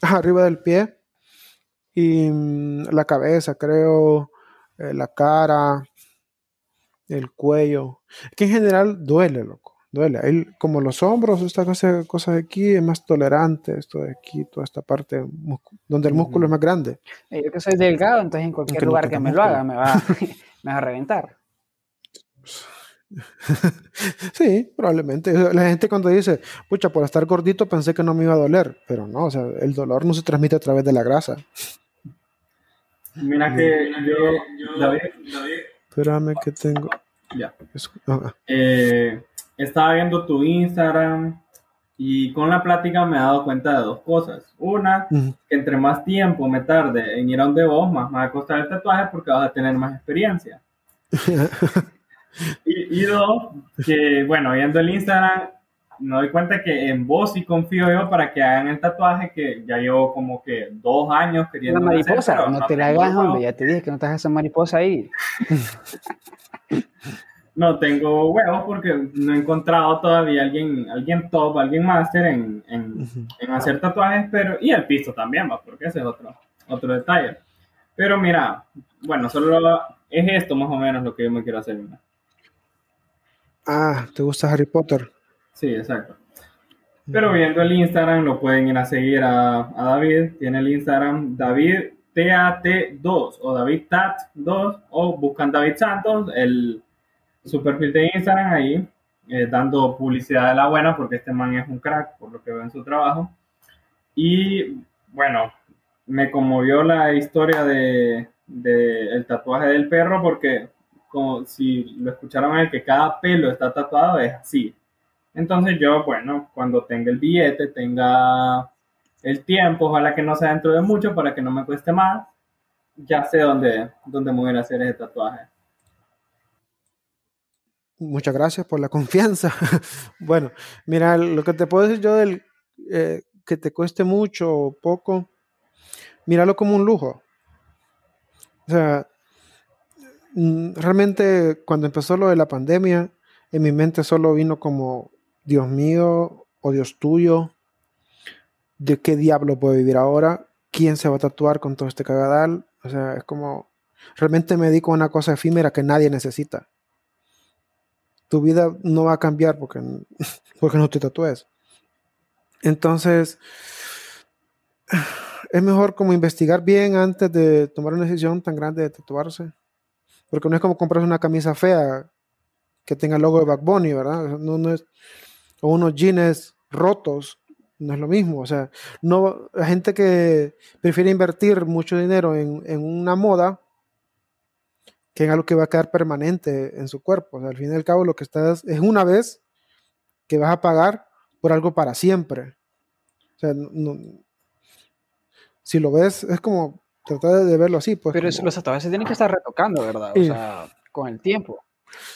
arriba del pie y mm, la cabeza, creo, eh, la cara, el cuello. Que en general duele, Duele. como los hombros, esta cosa, cosa, de aquí es más tolerante, esto de aquí, toda esta parte donde el músculo es más grande. Yo que soy delgado, entonces en cualquier lugar que me lo haga me va, me va a reventar. sí, probablemente. La gente cuando dice, pucha, por estar gordito pensé que no me iba a doler, pero no, o sea, el dolor no se transmite a través de la grasa. Mira que yo, David, Espérame que tengo. Ya. Eh, estaba viendo tu Instagram y con la plática me he dado cuenta de dos cosas. Una, que entre más tiempo me tarde en ir a donde vos, más me va a costar el tatuaje porque vas a tener más experiencia. Y, dos, que bueno, viendo el Instagram, me doy cuenta que en vos sí confío yo para que hagan el tatuaje que ya llevo como que dos años queriendo Una mariposa, no, te la hagas, hombre, ya te dije que no te hagas esa mariposa ahí. no tengo huevos porque no he encontrado todavía alguien, alguien top, alguien máster en, en, en, hacer tatuajes, pero, y el piso también va, porque ese es otro, otro detalle. Pero mira, bueno, solo es esto más o menos lo que yo me quiero hacer. Ah, ¿te gusta Harry Potter? Sí, exacto. Pero viendo el Instagram, lo pueden ir a seguir a, David. Tiene el Instagram David TAT2 o David TAT2 o buscan David Santos, el, su perfil de Instagram ahí, eh, dando publicidad de la buena porque este man es un crack por lo que veo en su trabajo. Y bueno, me conmovió la historia de, de el tatuaje del perro porque como si lo escucharon él, que cada pelo está tatuado, es así. Entonces yo, bueno, cuando tenga el billete, tenga el tiempo, ojalá que no sea dentro de mucho para que no me cueste más, ya sé dónde, dónde me voy a hacer ese tatuaje. Muchas gracias por la confianza. bueno, mira, lo que te puedo decir yo del eh, que te cueste mucho o poco, míralo como un lujo. O sea, Mm, realmente cuando empezó lo de la pandemia, en mi mente solo vino como, Dios mío o Dios tuyo, ¿de qué diablo puedo vivir ahora? ¿Quién se va a tatuar con todo este cagadal? O sea, es como, realmente me dedico a una cosa efímera que nadie necesita. Tu vida no va a cambiar porque, porque no te tatúes. Entonces, es mejor como investigar bien antes de tomar una decisión tan grande de tatuarse. Porque no es como comprarse una camisa fea que tenga el logo de Back Bunny, ¿verdad? No, es, o unos jeans rotos, no es lo mismo. O sea, no, la gente que prefiere invertir mucho dinero en, una moda que en algo que va a quedar permanente en su cuerpo. O sea, al fin y al cabo, lo que estás es una vez que vas a pagar por algo para siempre. O sea, si lo ves, es como tratar de verlo así. Pues, Pero los tatuajes se tienen que estar retocando, ¿verdad? O sea, con el tiempo.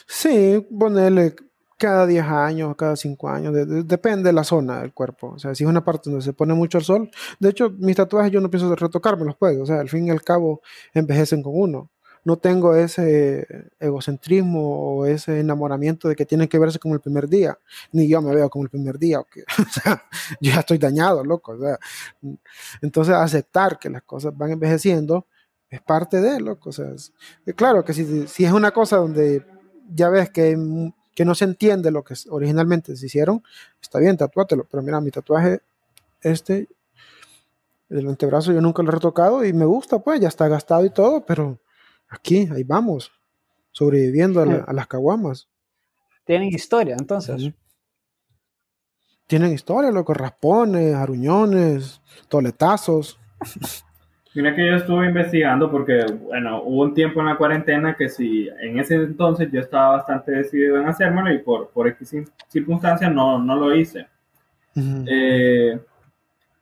Sí, ponerle cada 10 años, cada 5 años, depende de la zona del cuerpo. O sea, si es una parte donde se pone mucho el sol, de hecho, mis tatuajes yo no pienso retocármelos, pues, o sea, al fin y al cabo envejecen con uno. No tengo ese egocentrismo o ese enamoramiento de que tienen que verse como el primer día, ni yo me veo como el primer día, o, sea, yo ya estoy dañado, loco, o entonces aceptar que las cosas van envejeciendo es parte de, loco, o sea, claro que si, si, es una cosa donde ya ves que, que no se entiende lo que originalmente se hicieron, está bien, tatúatelo, pero mira, mi tatuaje, este, el antebrazo yo nunca lo he retocado y me gusta, pues ya está gastado y todo, pero aquí, ahí vamos, sobreviviendo a, las caguamas. Tienen historia, entonces. Tienen historia, loco, raspones, aruñones, toletazos. Mira que yo estuve investigando porque, bueno, hubo un tiempo en la cuarentena que si en ese entonces yo estaba bastante decidido en hacérmelo y por, por circunstancias no, no lo hice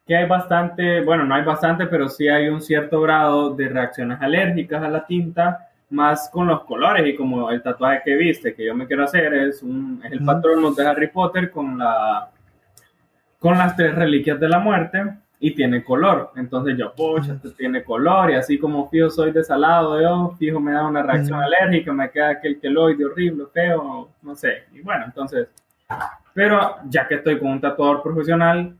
que hay bastante, bueno, no hay bastante, pero sí hay un cierto grado de reacciones alérgicas a la tinta, más con los colores y como el tatuaje que viste, que yo me quiero hacer, es, un, es el patrón de Harry Potter con, la, con las tres reliquias de la muerte y tiene color. Entonces yo, pocha, este tiene color y así como fijo soy desalado, yo fijo me da una reacción alérgica, me queda aquel queloide horrible, feo, no sé. Y bueno, entonces, pero ya que estoy con un tatuador profesional,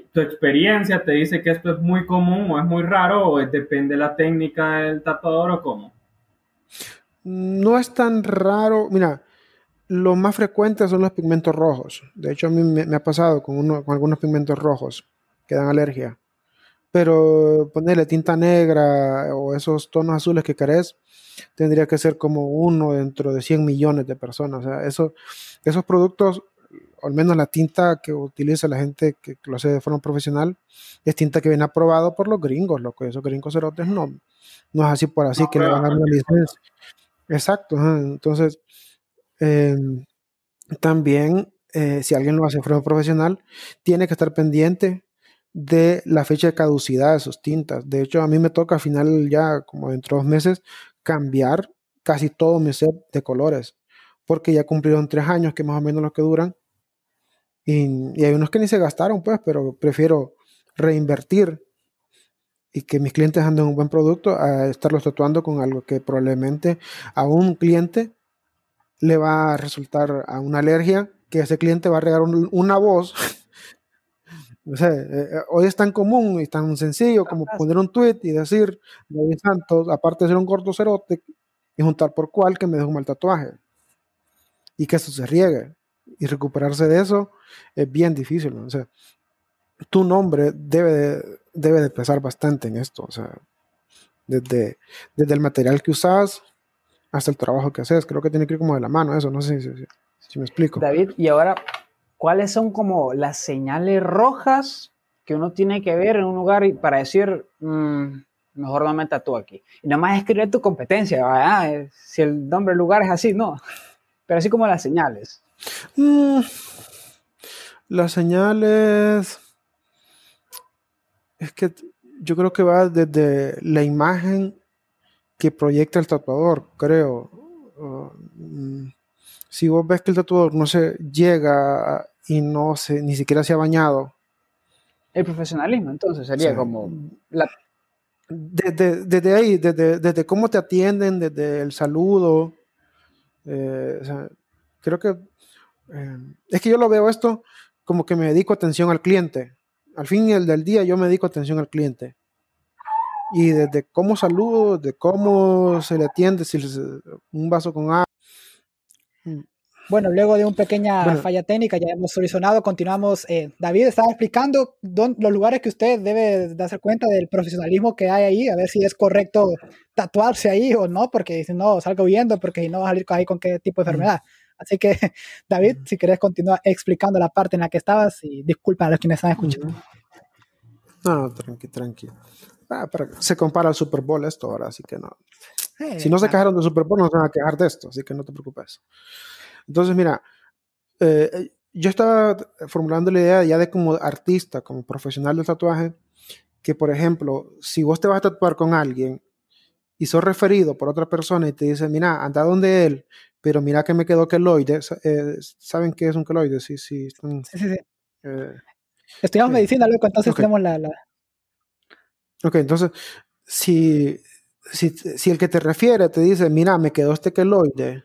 tu experiencia te dice que esto es muy común o es muy raro o depende de la técnica del tatuador o cómo? No es tan raro. Mira, lo más frecuente son los pigmentos rojos. De hecho, a mí me, ha pasado con, uno, con algunos pigmentos rojos que dan alergia. Pero ponerle tinta negra o esos tonos azules que querés, tendría que ser como uno dentro de 100 millones de personas. O sea, eso, esos productos al menos la tinta que utiliza la gente que, lo hace de forma profesional, es tinta que viene aprobado por los gringos, que Esos gringos cerotes no, no es así por así que le van a dar una licencia. Exacto, entonces em, también eh, si alguien lo hace de forma profesional, tiene que estar pendiente de la fecha de caducidad de sus tintas. De hecho, a mí me toca al final ya, como dentro de dos meses, cambiar casi todo mi set de colores, porque ya cumplieron tres años, que más o menos lo que duran, y, hay unos que ni se gastaron, pues, pero prefiero reinvertir y que mis clientes anden un buen producto a estarlos tatuando con algo que probablemente a un cliente le va a resultar a una alergia, que ese cliente va a regar una voz. o sea, eh, eh, hoy es tan común y tan sencillo como poner un tweet y decir, David Santos, aparte de ser un gordo cerote, y juntar por cual que me dejó un mal tatuaje. Y que eso se riegue y recuperarse de eso es bien difícil. O sea, tu nombre debe de, debe de pesar bastante en esto. O sea, desde, desde el material que usas hasta el trabajo que haces. Creo que tiene que ir como de la mano eso. No sé si, me explico. David, y ahora, ¿cuáles son como las señales rojas que uno tiene que ver en un lugar para decir, mm, mejor no me tatúo aquí? Y nada más escribir tu competencia. Si el nombre del lugar es así, no. Pero así como las señales. Mm, las señales. Es que yo creo que va desde la imagen que proyecta el tatuador, creo. Mm, si vos ves que el tatuador no se llega y no se, ni siquiera se ha bañado. El profesionalismo, entonces, sería como Desde, ahí, desde, cómo te atienden, desde el saludo. Eh, creo que eh, es que yo lo veo esto como que me dedico atención al cliente. Al fin del día yo me dedico atención al cliente. Y desde cómo saludo, de cómo se le atiende, si un vaso con agua. Mm. Bueno, luego de una pequeña falla técnica, ya hemos solucionado, continuamos. Eh, David estaba explicando los lugares que usted debe darse cuenta del profesionalismo que hay ahí, a ver si es correcto tatuarse ahí o no, porque si no, salgo huyendo, porque si no vas a salir ahí con qué tipo de enfermedad. Así que, David, si querés continuar explicando la parte en la que estabas y disculpa a los quienes están escuchando. No, no, tranqui, tranqui. Ah, se compara al Super Bowl esto ahora, así que no. si no se quejaron del Super Bowl, no se van a quejar de esto, así que no te preocupes. Entonces, mira, eh, yo estaba formulando la idea ya de como artista, como profesional del tatuaje, que por ejemplo, si vos te vas a tatuar con alguien y sos referido por otra persona y te dice, mira, anda donde él, pero mira que me quedó queloide. Eh, ¿Saben qué es un queloide? Sí, sí. sí, sí, sí. Eh, Estudiamos medicina, loco, entonces tenemos la, Ok, entonces, si, si, el que te refiere te dice, mira, me quedó este queloide,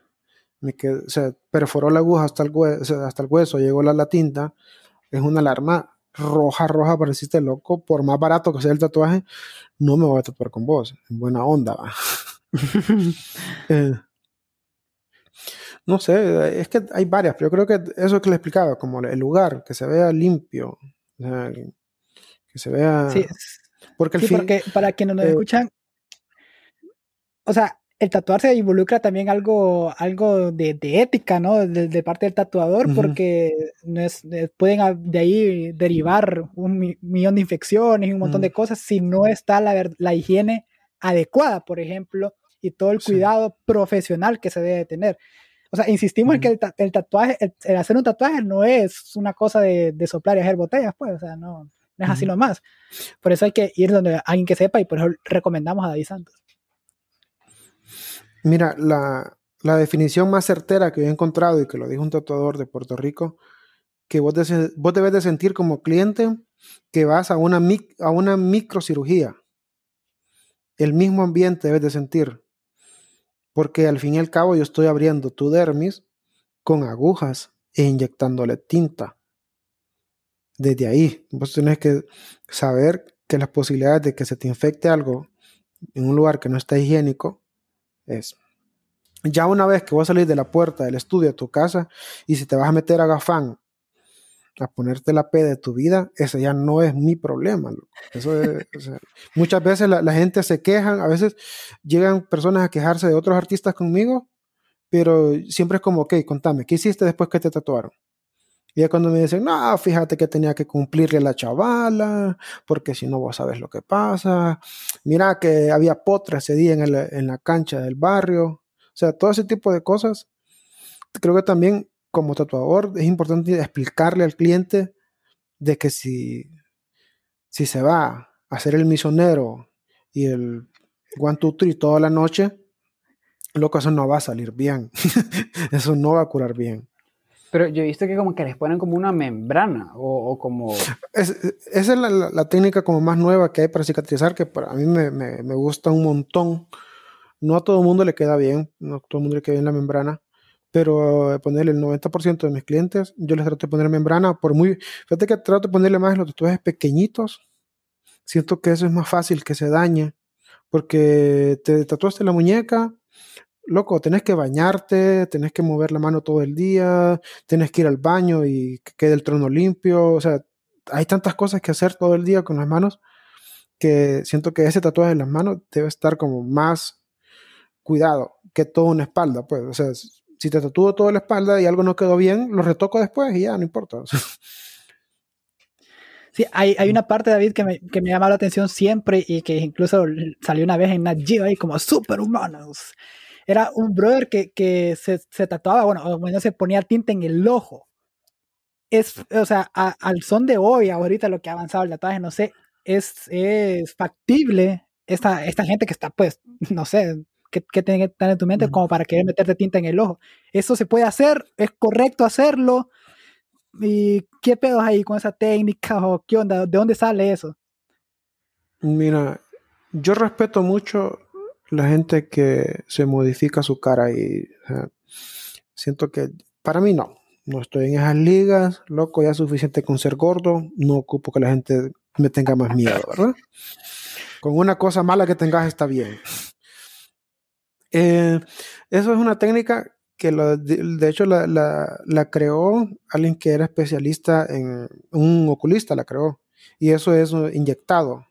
me quedó, o sea, perforó la aguja hasta el, hueso, hasta el hueso, llegó la, la tinta, es una alarma roja, roja, pareciste loco, por más barato que sea el tatuaje, no me voy a tatuar con vos, en buena onda. eh, no sé, es que hay varias, pero yo creo que eso que le explicaba, como el lugar, que se vea limpio, que se vea... Sí, porque, sí, porque para quienes nos eh, escuchan, o sea, el tatuarse involucra también algo, algo de, ética, ¿no? De, parte del tatuador, porque no es, eh, pueden de ahí derivar un millón de infecciones y un montón de cosas si no está la, la, higiene adecuada, por ejemplo, y todo el cuidado profesional que se debe tener. O sea, insistimos en que el, tatuaje, el, hacer un tatuaje no es una cosa de, soplar y hacer botellas, pues, o sea, no, no es así nomás. Por eso hay que ir donde alguien que sepa y por eso recomendamos a David Santos. Mira, la, definición más certera que he encontrado y que lo dijo un tatuador de Puerto Rico, que vos, vos debes de sentir como cliente que vas a una, a una microcirugía. El mismo ambiente debes de sentir porque al fin y al cabo yo estoy abriendo tu dermis con agujas e inyectándole tinta. Desde ahí, vos tenés que saber que las posibilidades de que se te infecte algo en un lugar que no está higiénico es. Ya una vez que vos salís de la puerta del estudio a tu casa y si te vas a meter a Gafán a ponerte la P de tu vida, ese ya no es mi problema. Muchas veces la, gente se quejan, a veces llegan personas a quejarse de otros artistas conmigo, pero siempre es como, ok, contame, ¿qué hiciste después que te tatuaron? Y es cuando me dicen, no, fíjate que tenía que cumplirle a la chavala, porque si no vos sabes lo que pasa. Mira que había potra ese día en, en la cancha del barrio. O sea, todo ese tipo de cosas. Creo que también como tatuador es importante explicarle al cliente de que si, si se va a hacer el misionero y el one, two, three toda la noche, loco, eso no va a salir bien. eso no va a curar bien. Pero yo he visto que como que les ponen como una membrana o, como... esa es la, técnica como más nueva que hay para cicatrizar, que para mí me, me, me, gusta un montón. No a todo el mundo le queda bien, no a todo el mundo le queda bien la membrana, pero ponerle el 90% de mis clientes, yo les trato de poner membrana, por muy, fíjate que trato de ponerle más los tatuajes pequeñitos, siento que eso es más fácil que se dañe, porque te tatuaste la muñeca, loco, tenés que bañarte, tenés que mover la mano todo el día, tenés que ir al baño y que quede el trono limpio, o sea, hay tantas cosas que hacer todo el día con las manos que siento que ese tatuaje en las manos debe estar como más cuidado que toda una espalda, pues, o sea, si te tatúo toda la espalda y algo no quedó bien, lo retoco después y ya, no importa. Sí, hay, hay una parte, David, que me, que me llama la atención siempre y que incluso salió una vez en Nat Geo ahí como superhumanos. Era un brother que, que se, se, tatuaba, bueno, bueno, se ponía tinta en el ojo. Es, o sea, al son de hoy, ahorita lo que ha avanzado el tatuaje, no sé, es, es factible esta, esta gente que está, pues, no sé, que, que tiene que estar en tu mente como para querer meterte tinta en el ojo. Eso se puede hacer, es correcto hacerlo. ¿Y qué pedos hay con esa técnica o qué onda? ¿De dónde sale eso? Mira, yo respeto mucho la gente que se modifica su cara y siento que para mí no. No estoy en esas ligas, loco, ya es suficiente con ser gordo, no ocupo que la gente me tenga más miedo, ¿verdad? Con una cosa mala que tengas está bien. Eh, eso es una técnica que de, hecho la, creó alguien que era especialista en un oculista, la creó. Y eso es inyectado.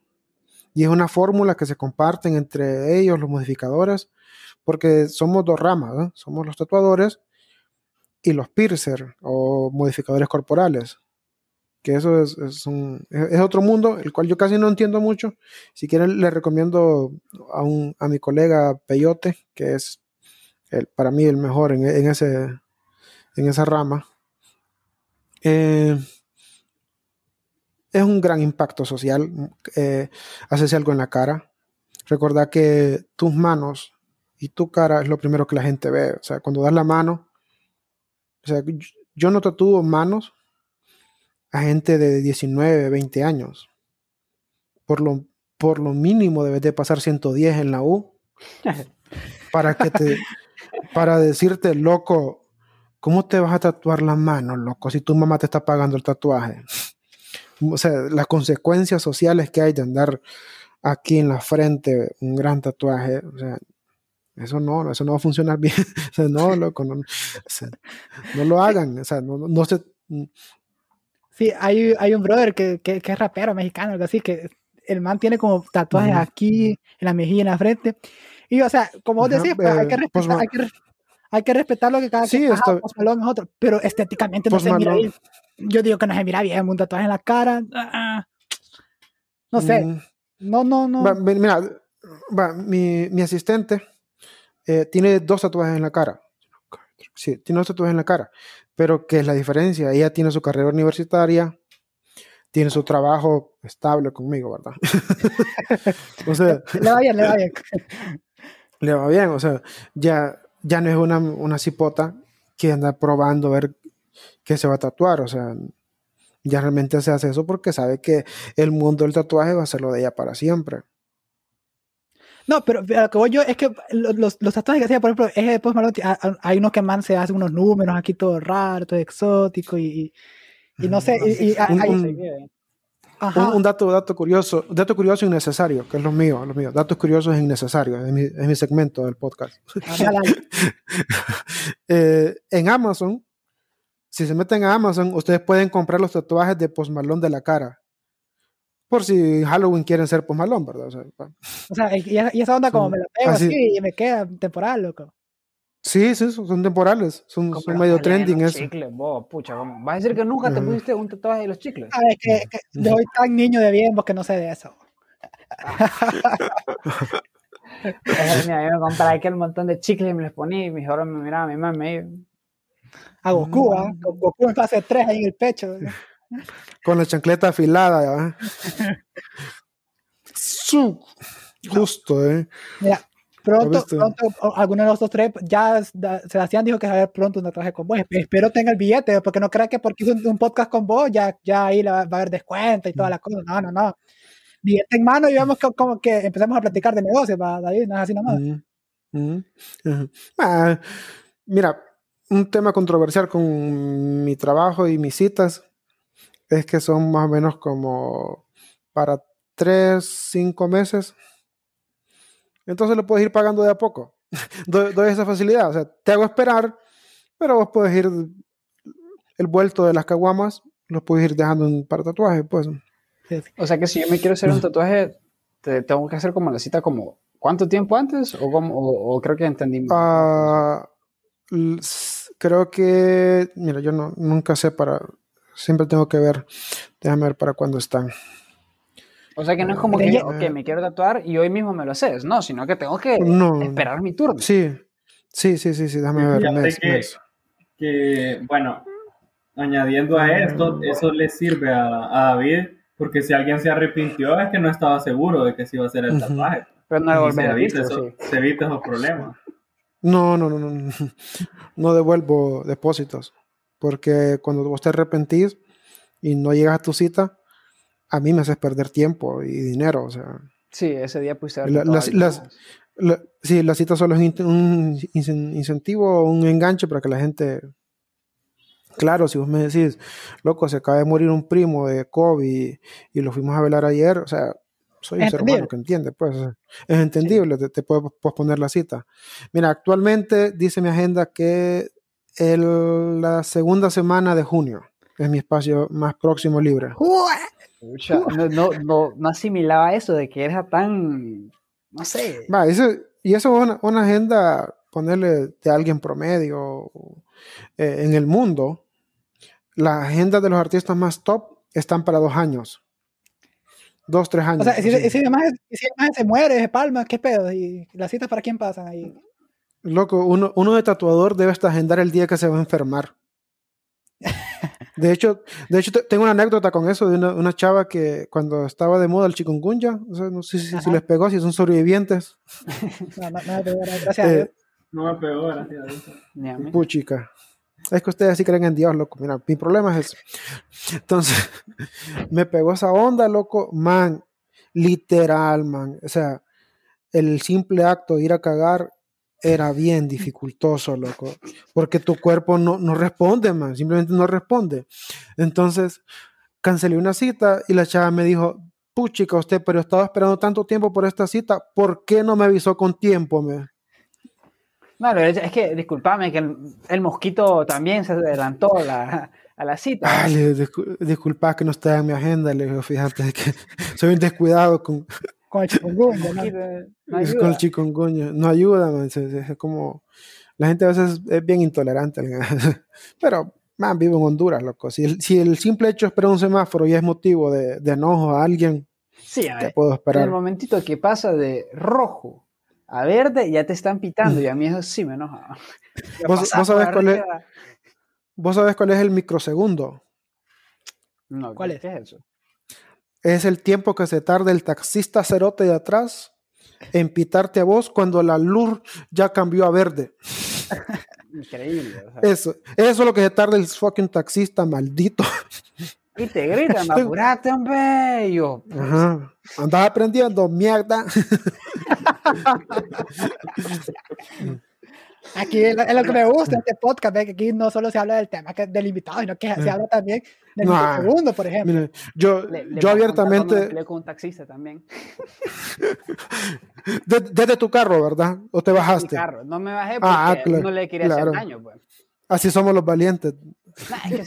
Y es una fórmula que se comparten entre ellos, los modificadores, porque somos dos ramas, somos los tatuadores y los piercer o modificadores corporales que eso es, es, otro mundo, el cual yo casi no entiendo mucho. Si quieren, le recomiendo a, un, a mi colega Peyote, que es el, para mí el mejor en, ese, en esa rama. Eh, es un gran impacto social eh, algo en la cara. Recordar que tus manos y tu cara es lo primero que la gente ve. O sea, cuando das la mano, o sea, yo no tatúo manos a gente de 19, 20 años. Por lo, por lo mínimo debes de pasar 110 en la U para que te, para decirte, loco, ¿cómo te vas a tatuar la mano, loco, si tu mamá te está pagando el tatuaje? O sea, las consecuencias sociales que hay de andar aquí en la frente un gran tatuaje, o sea, eso no, eso no va a funcionar bien. o sea, no, loco, no, no lo hagan. O sea, no, no, se. Sí, hay, hay un brother que, que, que, es rapero mexicano, algo así, que el man tiene como tatuajes aquí, en la mejilla, en la frente. Y, o sea, como vos decís, pues, hay, que eh, respetar, hay, que, hay, que respetar, lo que cada sí, está... es otro, pero estéticamente no se mira bien. Yo digo que no se mira bien, un tatuaje en la cara. Ah, ah. no sé. Mm. No, no, no. mira, va, mi, mi asistente eh, tiene dos tatuajes en la cara. Sí, tiene dos tatuajes en la cara. Pero ¿qué es la diferencia? Ella tiene su carrera universitaria, tiene su trabajo estable conmigo, ¿verdad? o sea, le va bien, le va bien. le va bien, o sea, ya, ya no es una, una cipota que anda probando a ver qué se va a tatuar, o sea, ya realmente se hace eso porque sabe que el mundo del tatuaje va a ser lo de ella para siempre. No, pero, lo que voy yo es que los, los tatuajes que hacía, por ejemplo, es de Post Malone, hay unos que man se hace unos números aquí todo raro, todo exótico y, y no sé. Y, un, dato, dato curioso, dato curioso y innecesario, que es lo mío, lo mío. Datos curiosos e innecesarios, es mi, es mi segmento del podcast. Ah, eh, en Amazon, si se meten a Amazon, ustedes pueden comprar los tatuajes de Post Malone de la cara. Por si Halloween quieren ser Post Malone, ¿verdad? O sea, y, esa onda como me la pego así, y me queda temporal, loco. Sí, sí, son temporales, son, son medio trending eso. Chicles, vos, pucha, ¿vas a decir que nunca te pusiste un tatuaje de los chicles? A ver, que, que soy tan niño de bien, que no sé de eso. mira, yo me compré aquel montón de chicles y me los ponía y mis ahora me miraba mi mamá me A Goku, ¿ah? Goku en fase 3 ahí en el pecho. Con la chancleta afilada, Su, justo, ¿eh? Mira, pronto, pronto, alguno de los dos tres, ya Sebastián dijo que va a haber pronto un tatuaje con vos. Espero tenga el billete, porque no crea que porque hizo un, podcast con vos, ya, ya ahí va, a haber descuento y todas las cosas. No, no, no. Billete en mano y vemos que, como que empezamos a platicar de negocios, David, no es así nomás. Ah, mira, un tema controversial con mi trabajo y mis citas es que son más o menos como para tres, cinco meses. Entonces lo puedes ir pagando de a poco. doy, esa facilidad. O sea, te hago esperar, pero vos puedes ir el vuelto de las caguamas, lo puedes ir dejando para tatuaje, pues. O sea que si yo me quiero hacer un tatuaje, te tengo que hacer como la cita como ¿cuánto tiempo antes? O, o, creo que entendí. Uh, creo que, mira, yo no, nunca sé para, siempre tengo que ver, déjame ver para cuándo están. O sea que no es como que, ok, me quiero tatuar y hoy mismo me lo haces, no, sino que tengo que esperar mi turno. Sí, sí, sí, sí, sí déjame ver. que, bueno, añadiendo a esto, eso le sirve a, David, porque si alguien se arrepintió es que no estaba seguro de que se iba a hacer el tatuaje. Pero no se, evita se evita esos problemas. No, no, no, no, no devuelvo depósitos porque cuando vos te arrepentís y no llegas a tu cita, a mí me haces perder tiempo y dinero, o sea. Sí, ese día puse la, las, la, sí, la cita solo es un incentivo, un enganche para que la gente... Claro, si vos me decís, loco, se acaba de morir un primo de COVID y, lo fuimos a velar ayer, o sea, soy un ser humano que entiende, pues es entendible, te, te, puedo posponer la cita. Mira, actualmente dice mi agenda que el, la segunda semana de junio. Es mi espacio más próximo libre. no, no, no, asimilaba eso de que era tan. No sé. Va, eso, y eso es una, agenda, ponerle de alguien promedio eh, en el mundo. La agenda de los artistas más top están para dos años. Dos, tres años. O sea, si, si, además, si se muere, se palma, ¿qué pedo? ¿Y las citas para quién pasan ahí? Loco, uno, uno de tatuador debe hasta agendar el día que se va a enfermar. De hecho, de hecho tengo una anécdota con eso de una, chava que cuando estaba de moda el chikungunya, no sé si, les pegó, si son sobrevivientes. No, no, no me pegó, gracias a eh, Dios. No me pegó, gracias a Dios. Puchica. Es que ustedes sí creen en Dios, loco. Mira, mi problema es eso. Entonces, me pegó esa onda, loco. Man, literal, man. O sea, el simple acto de ir a cagar era bien dificultoso, loco, porque tu cuerpo no, no responde, man, simplemente no responde. Entonces, cancelé una cita y la chava me dijo, puchica usted, pero estaba esperando tanto tiempo por esta cita, ¿por qué no me avisó con tiempo? Me? Claro, es que, discúlpame, que el, mosquito también se adelantó a la cita. Dale, disculpa que no está en mi agenda, le digo, fíjate que soy un descuidado con, con el chikungunya, ¿no? ayuda. Con el chikungunya, no ayuda, man. Es, como, la gente a veces es bien intolerante, pero, man, vivo en Honduras, loco. Si el, si el simple hecho de esperar un semáforo ya es motivo de, de enojo a alguien, sí, a puedo esperar. En el momentito que pasa de rojo a verde, ya te están pitando, y a mí eso sí me enoja. ¿Vos, sabés cuál es, ¿Vos sabés cuál es el microsegundo? No, ¿cuál es? ¿Qué es eso? Es el tiempo que se tarda el taxista cerote de atrás en pitarte a vos cuando la luz ya cambió a verde. Increíble. eso, eso es lo que se tarda el fucking taxista maldito. Y te gritan, apurate, hombre. Yo, pues, Ajá. Andás aprendiendo, mierda. Aquí es lo, que me gusta este podcast, que aquí no solo se habla del tema que, del invitado, sino que se habla también del segundo, por ejemplo. yo, yo abiertamente... Le con un taxista también. desde tu carro, ¿verdad? ¿O te bajaste? Mi carro. No me bajé ah, porque ah, no le quería hacer daño, pues. Así somos los valientes.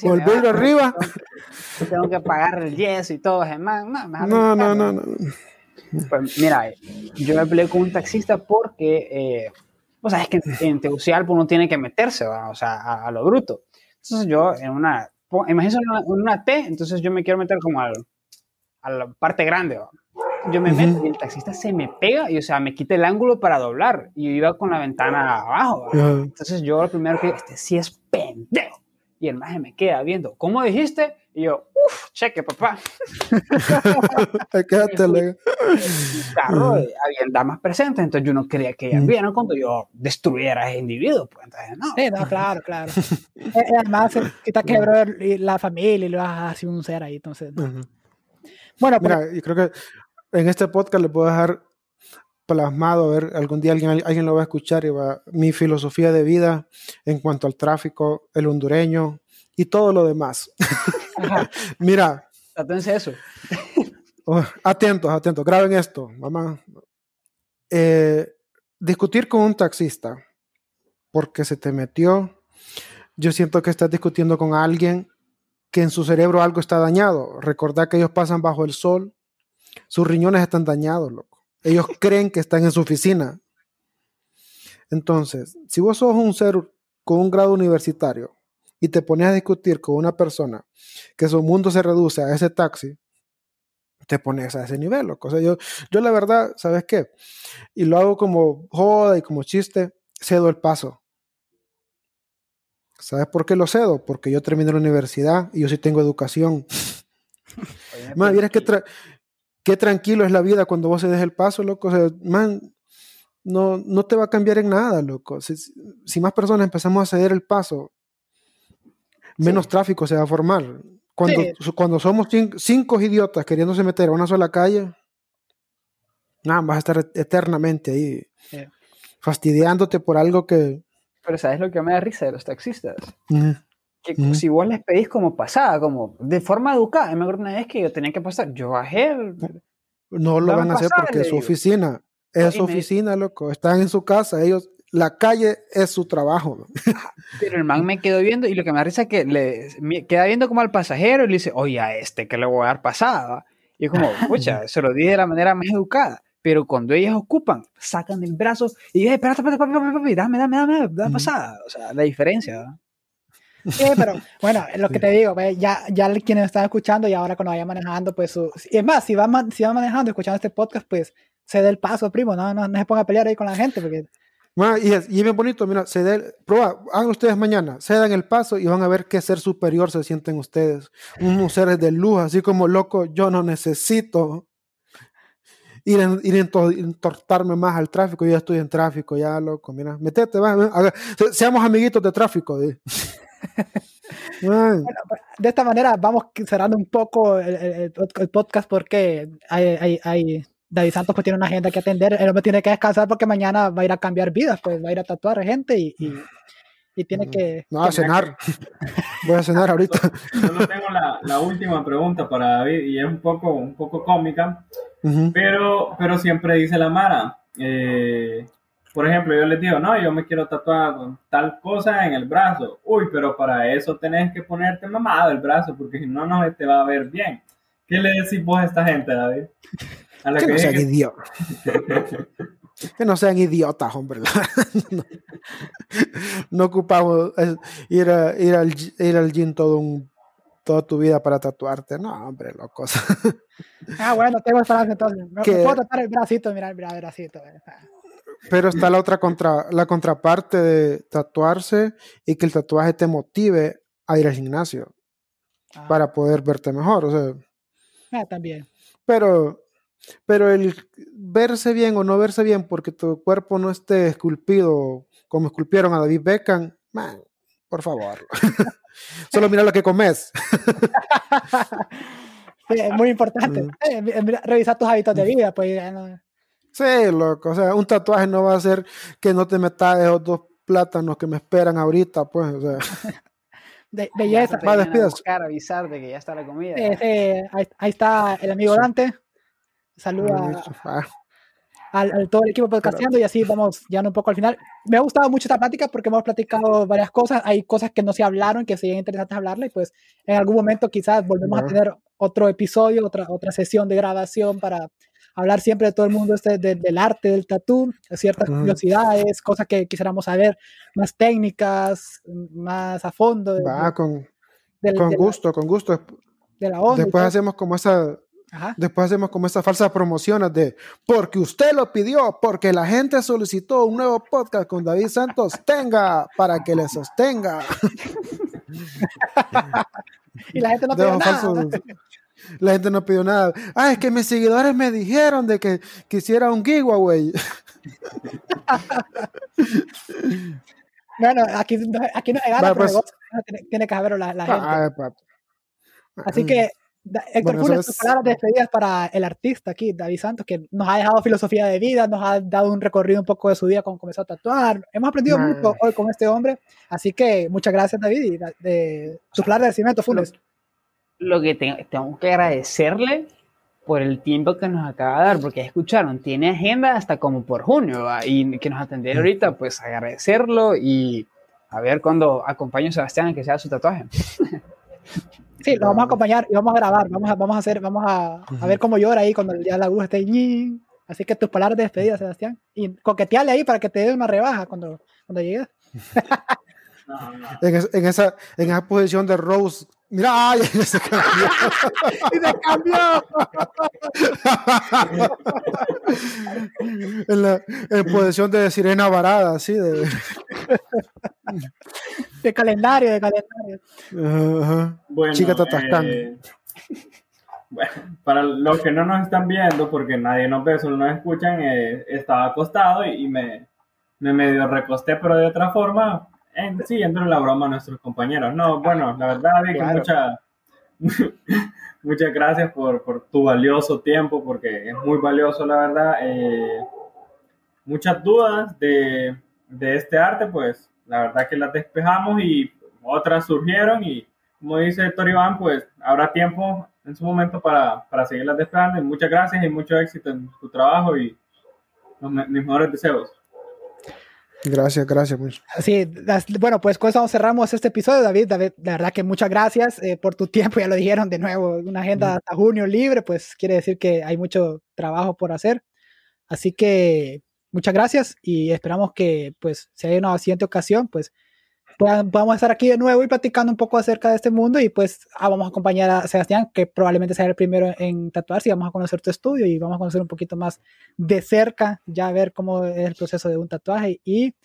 Con el vidrio arriba. Tengo que pagar el yeso y todo, hermano. No, no, no, no, Pues mira, yo me peleé con un taxista porque... Eh, o sea, es que en Tegucigalpa uno tiene que meterse, o sea, a, lo bruto. Entonces yo en una, imagínense una, una T, entonces yo me quiero meter como al, a la parte grande, yo me meto y el taxista se me pega y, o sea, me quita el ángulo para doblar y yo iba con la ventana abajo. Entonces yo lo primero que, este sí es pendejo. Y el maje me queda viendo, ¿cómo dijiste? Y yo, uff, cheque, papá. Quédate, el carro había damas presentes, entonces yo no quería que ellas vieran cuando yo destruyera a ese individuo. Pues, entonces, no. Sí, no, claro, claro. Eh, eh, además, quita quebró la familia y lo vas así un ser ahí, entonces. Bueno, Mira, yo creo que en este podcast le puedo dejar plasmado, a ver, algún día alguien, alguien lo va a escuchar y va, mi filosofía de vida en cuanto al tráfico, el hondureño y todo lo demás. Mira. Atención eso. Oh, atentos, atentos, graben esto, mamá. Eh, discutir con un taxista porque se te metió, yo siento que estás discutiendo con alguien que en su cerebro algo está dañado. Recordad que ellos pasan bajo el sol, sus riñones están dañados, loco. Ellos creen que están en su oficina. Entonces, si vos sos un ser con un grado universitario y te pones a discutir con una persona que su mundo se reduce a ese taxi, te pones a ese nivel, loco. O sea, yo, yo la verdad, ¿sabes qué? Y lo hago como joda y como chiste, cedo el paso. ¿Sabes por qué lo cedo? Porque yo terminé la universidad y yo sí tengo educación. Más, es que qué tranquilo es la vida cuando vos se des el paso, loco. O sea, man, no, no te va a cambiar en nada, loco. Si, más personas empezamos a ceder el paso, menos tráfico se va a formar. Cuando, cuando somos cinco, idiotas queriéndose meter a una sola calle, nada, vas a estar eternamente ahí, fastidiándote por algo que... Pero ¿sabes lo que me da risa de los taxistas? Que si vos les pedís como pasada, como de forma educada, me acuerdo una vez que yo tenía que pasar, yo bajé. no lo van a hacer porque es su oficina, es su oficina, loco, están en su casa, ellos, la calle es su trabajo. Pero el man me quedó viendo y lo que me da risa es que le queda viendo como al pasajero y le dice, oye, a este que le voy a dar pasada. Y es como, pucha, se lo dije de la manera más educada. Pero cuando ellas ocupan, sacan el brazo y dicen, espérate, espérate, espérate, dame, dame, dame, dame pasada. O sea, la diferencia. ¿no? Sí, pero bueno, lo que te digo, ya, ya quienes están escuchando y ahora cuando vaya manejando, pues, su, es más, si va, si va manejando, escuchando este podcast, pues, se dé el paso, primo, no, no, no se ponga a pelear ahí con la gente, porque... y, es, y bien bonito, mira, se prueba, hagan ustedes mañana, se dan el paso y van a ver qué ser superior se sienten ustedes, unos seres de luz, así como loco, yo no necesito ir, en, ir entortarme más al tráfico, yo ya estoy en tráfico, ya loco, mira, metete, va, seamos amiguitos de tráfico. De. Pues, de esta manera vamos cerrando un poco el, podcast porque hay, hay, hay, David Santos pues tiene una agenda que atender, el hombre tiene que descansar porque mañana va a ir a cambiar vidas, pues va a ir a tatuar a gente y, y, tiene mm. que... No, a cenar. Voy a cenar ahorita. Solo tengo la, la, última pregunta para David y es un poco, un poco cómica, pero, pero siempre dice la Mara. Eh, por ejemplo, yo les digo, no, yo me quiero tatuar tal cosa en el brazo. Uy, pero para eso tenés que ponerte mamado el brazo, porque si no, no te va a ver bien. ¿Qué le decís vos a esta gente, David? A que, no sean idiotas. que no sean idiotas, hombre. no, ocupamos ir, a, ir, al, ir al gym todo un, toda tu vida para tatuarte. No, hombre, locos. ah, bueno, tengo esperanza entonces. Me, puedo tatuar el bracito, mira el bracito. Eh. Pero está la otra contra, la contraparte de tatuarse y que el tatuaje te motive a ir al gimnasio ah. para poder verte mejor. O sea, ah, también. Pero, pero el verse bien o no verse bien porque tu cuerpo no esté esculpido como esculpieron a David Beckham, man, por favor. Solo mira lo que comes. es muy importante. Mm. Eh, revisar tus hábitos de vida, pues. Sí, loco. O sea, un tatuaje no va a hacer que no te metas esos dos plátanos que me esperan ahorita, pues. O sea. De, belleza. Va, buscar, avisar de que ya está la comida. ahí, está el amigo Dante. Saluda ah. al, todo el equipo podcasteando y así vamos ya un poco al final. Me ha gustado mucho esta plática porque hemos platicado varias cosas. Hay cosas que no se hablaron que serían interesantes hablarle y pues en algún momento quizás volvemos a tener otro episodio, otra, otra sesión de grabación para hablar siempre de todo el mundo este del arte del tatú, ciertas curiosidades, cosas que quisiéramos saber, más técnicas, más a fondo. Va, con, con gusto, con gusto. De la onda, Después hacemos como esa, Después hacemos como esas falsas promociones de porque usted lo pidió, porque la gente solicitó un nuevo podcast con David Santos, tenga para que le sostenga. y la gente no pidió nada. La gente no pidió nada. Ah, es que mis seguidores me dijeron de que quisiera un giveaway. bueno, aquí, aquí no hay pues, tiene, que haber la, ah, gente. Así que, Héctor bueno, tus palabras de despedidas para el artista aquí, David Santos, que nos ha dejado filosofía de vida, nos ha dado un recorrido un poco de su vida cuando comenzó a tatuar. Hemos aprendido mucho hoy con este hombre. Así que muchas gracias, David, y de, sus palabras de agradecimiento, Funes lo que tengo que agradecerle por el tiempo que nos acaba de dar, porque escucharon, tiene agenda hasta como por junio, y que nos atendiera ahorita, pues agradecerlo y a ver cuando acompaño a Sebastián a que sea su tatuaje. Sí, lo vamos a acompañar y vamos a grabar, vamos a, vamos a hacer, vamos a, a ver cómo llora ahí cuando ya la aguja esté ñi. Así que tus palabras de despedida, Sebastián. Y coqueteale ahí para que te dé una rebaja cuando, cuando llegues. En, en, esa, en esa posición de Rose Mira, ay, se cambió. y se cambió. en, la, en posición de sirena varada, así de. de calendario, de calendario. Bueno, Chica eh, bueno, para los que no nos están viendo, porque nadie nos ve, solo nos escuchan, eh, estaba acostado y, me, me medio recosté, pero de otra forma, sí, entró en la broma a nuestros compañeros. No, bueno, la verdad, Vicky, muchas gracias por, por, tu valioso tiempo, porque es muy valioso, la verdad. Eh, muchas dudas de, de, este arte, pues la verdad que las despejamos y otras surgieron y como dice Héctor Iván, pues habrá tiempo en su momento para, para seguirlas despejando. Y muchas gracias y mucho éxito en tu trabajo y los, mis mejores deseos. Gracias, gracias. Pues. Sí, bueno, pues con eso cerramos este episodio, David. David, la verdad que muchas gracias eh, por tu tiempo, ya lo dijeron de nuevo, una agenda hasta junio libre, pues quiere decir que hay mucho trabajo por hacer. Así que muchas gracias y esperamos que pues si hay una siguiente ocasión, pues vamos a estar aquí de nuevo y platicando un poco acerca de este mundo y pues ah, vamos a acompañar a Sebastián, que probablemente sea el primero en tatuarse y vamos a conocer tu estudio y vamos a conocer un poquito más de cerca, ya a ver cómo es el proceso de un tatuaje. Y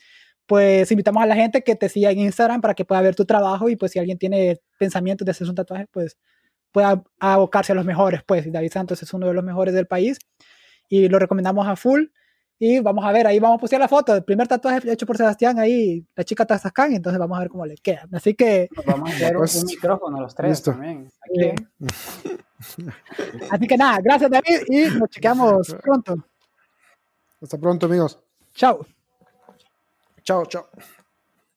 pues invitamos a la gente que te siga en Instagram para que pueda ver tu trabajo y pues si alguien tiene pensamientos de hacer un tatuaje, pues pueda abocarse a los mejores, pues David Santos es uno de los mejores del país y lo recomendamos a full Y vamos a ver, ahí vamos a poner la foto. El primer tatuaje hecho por Sebastián ahí, la chica Tazascan, entonces vamos a ver cómo le queda. Así que. vamos a hacer un, micrófono los tres también. Así que nada, gracias David y nos chequeamos pronto. Hasta pronto, amigos. Chao. Chao, chao.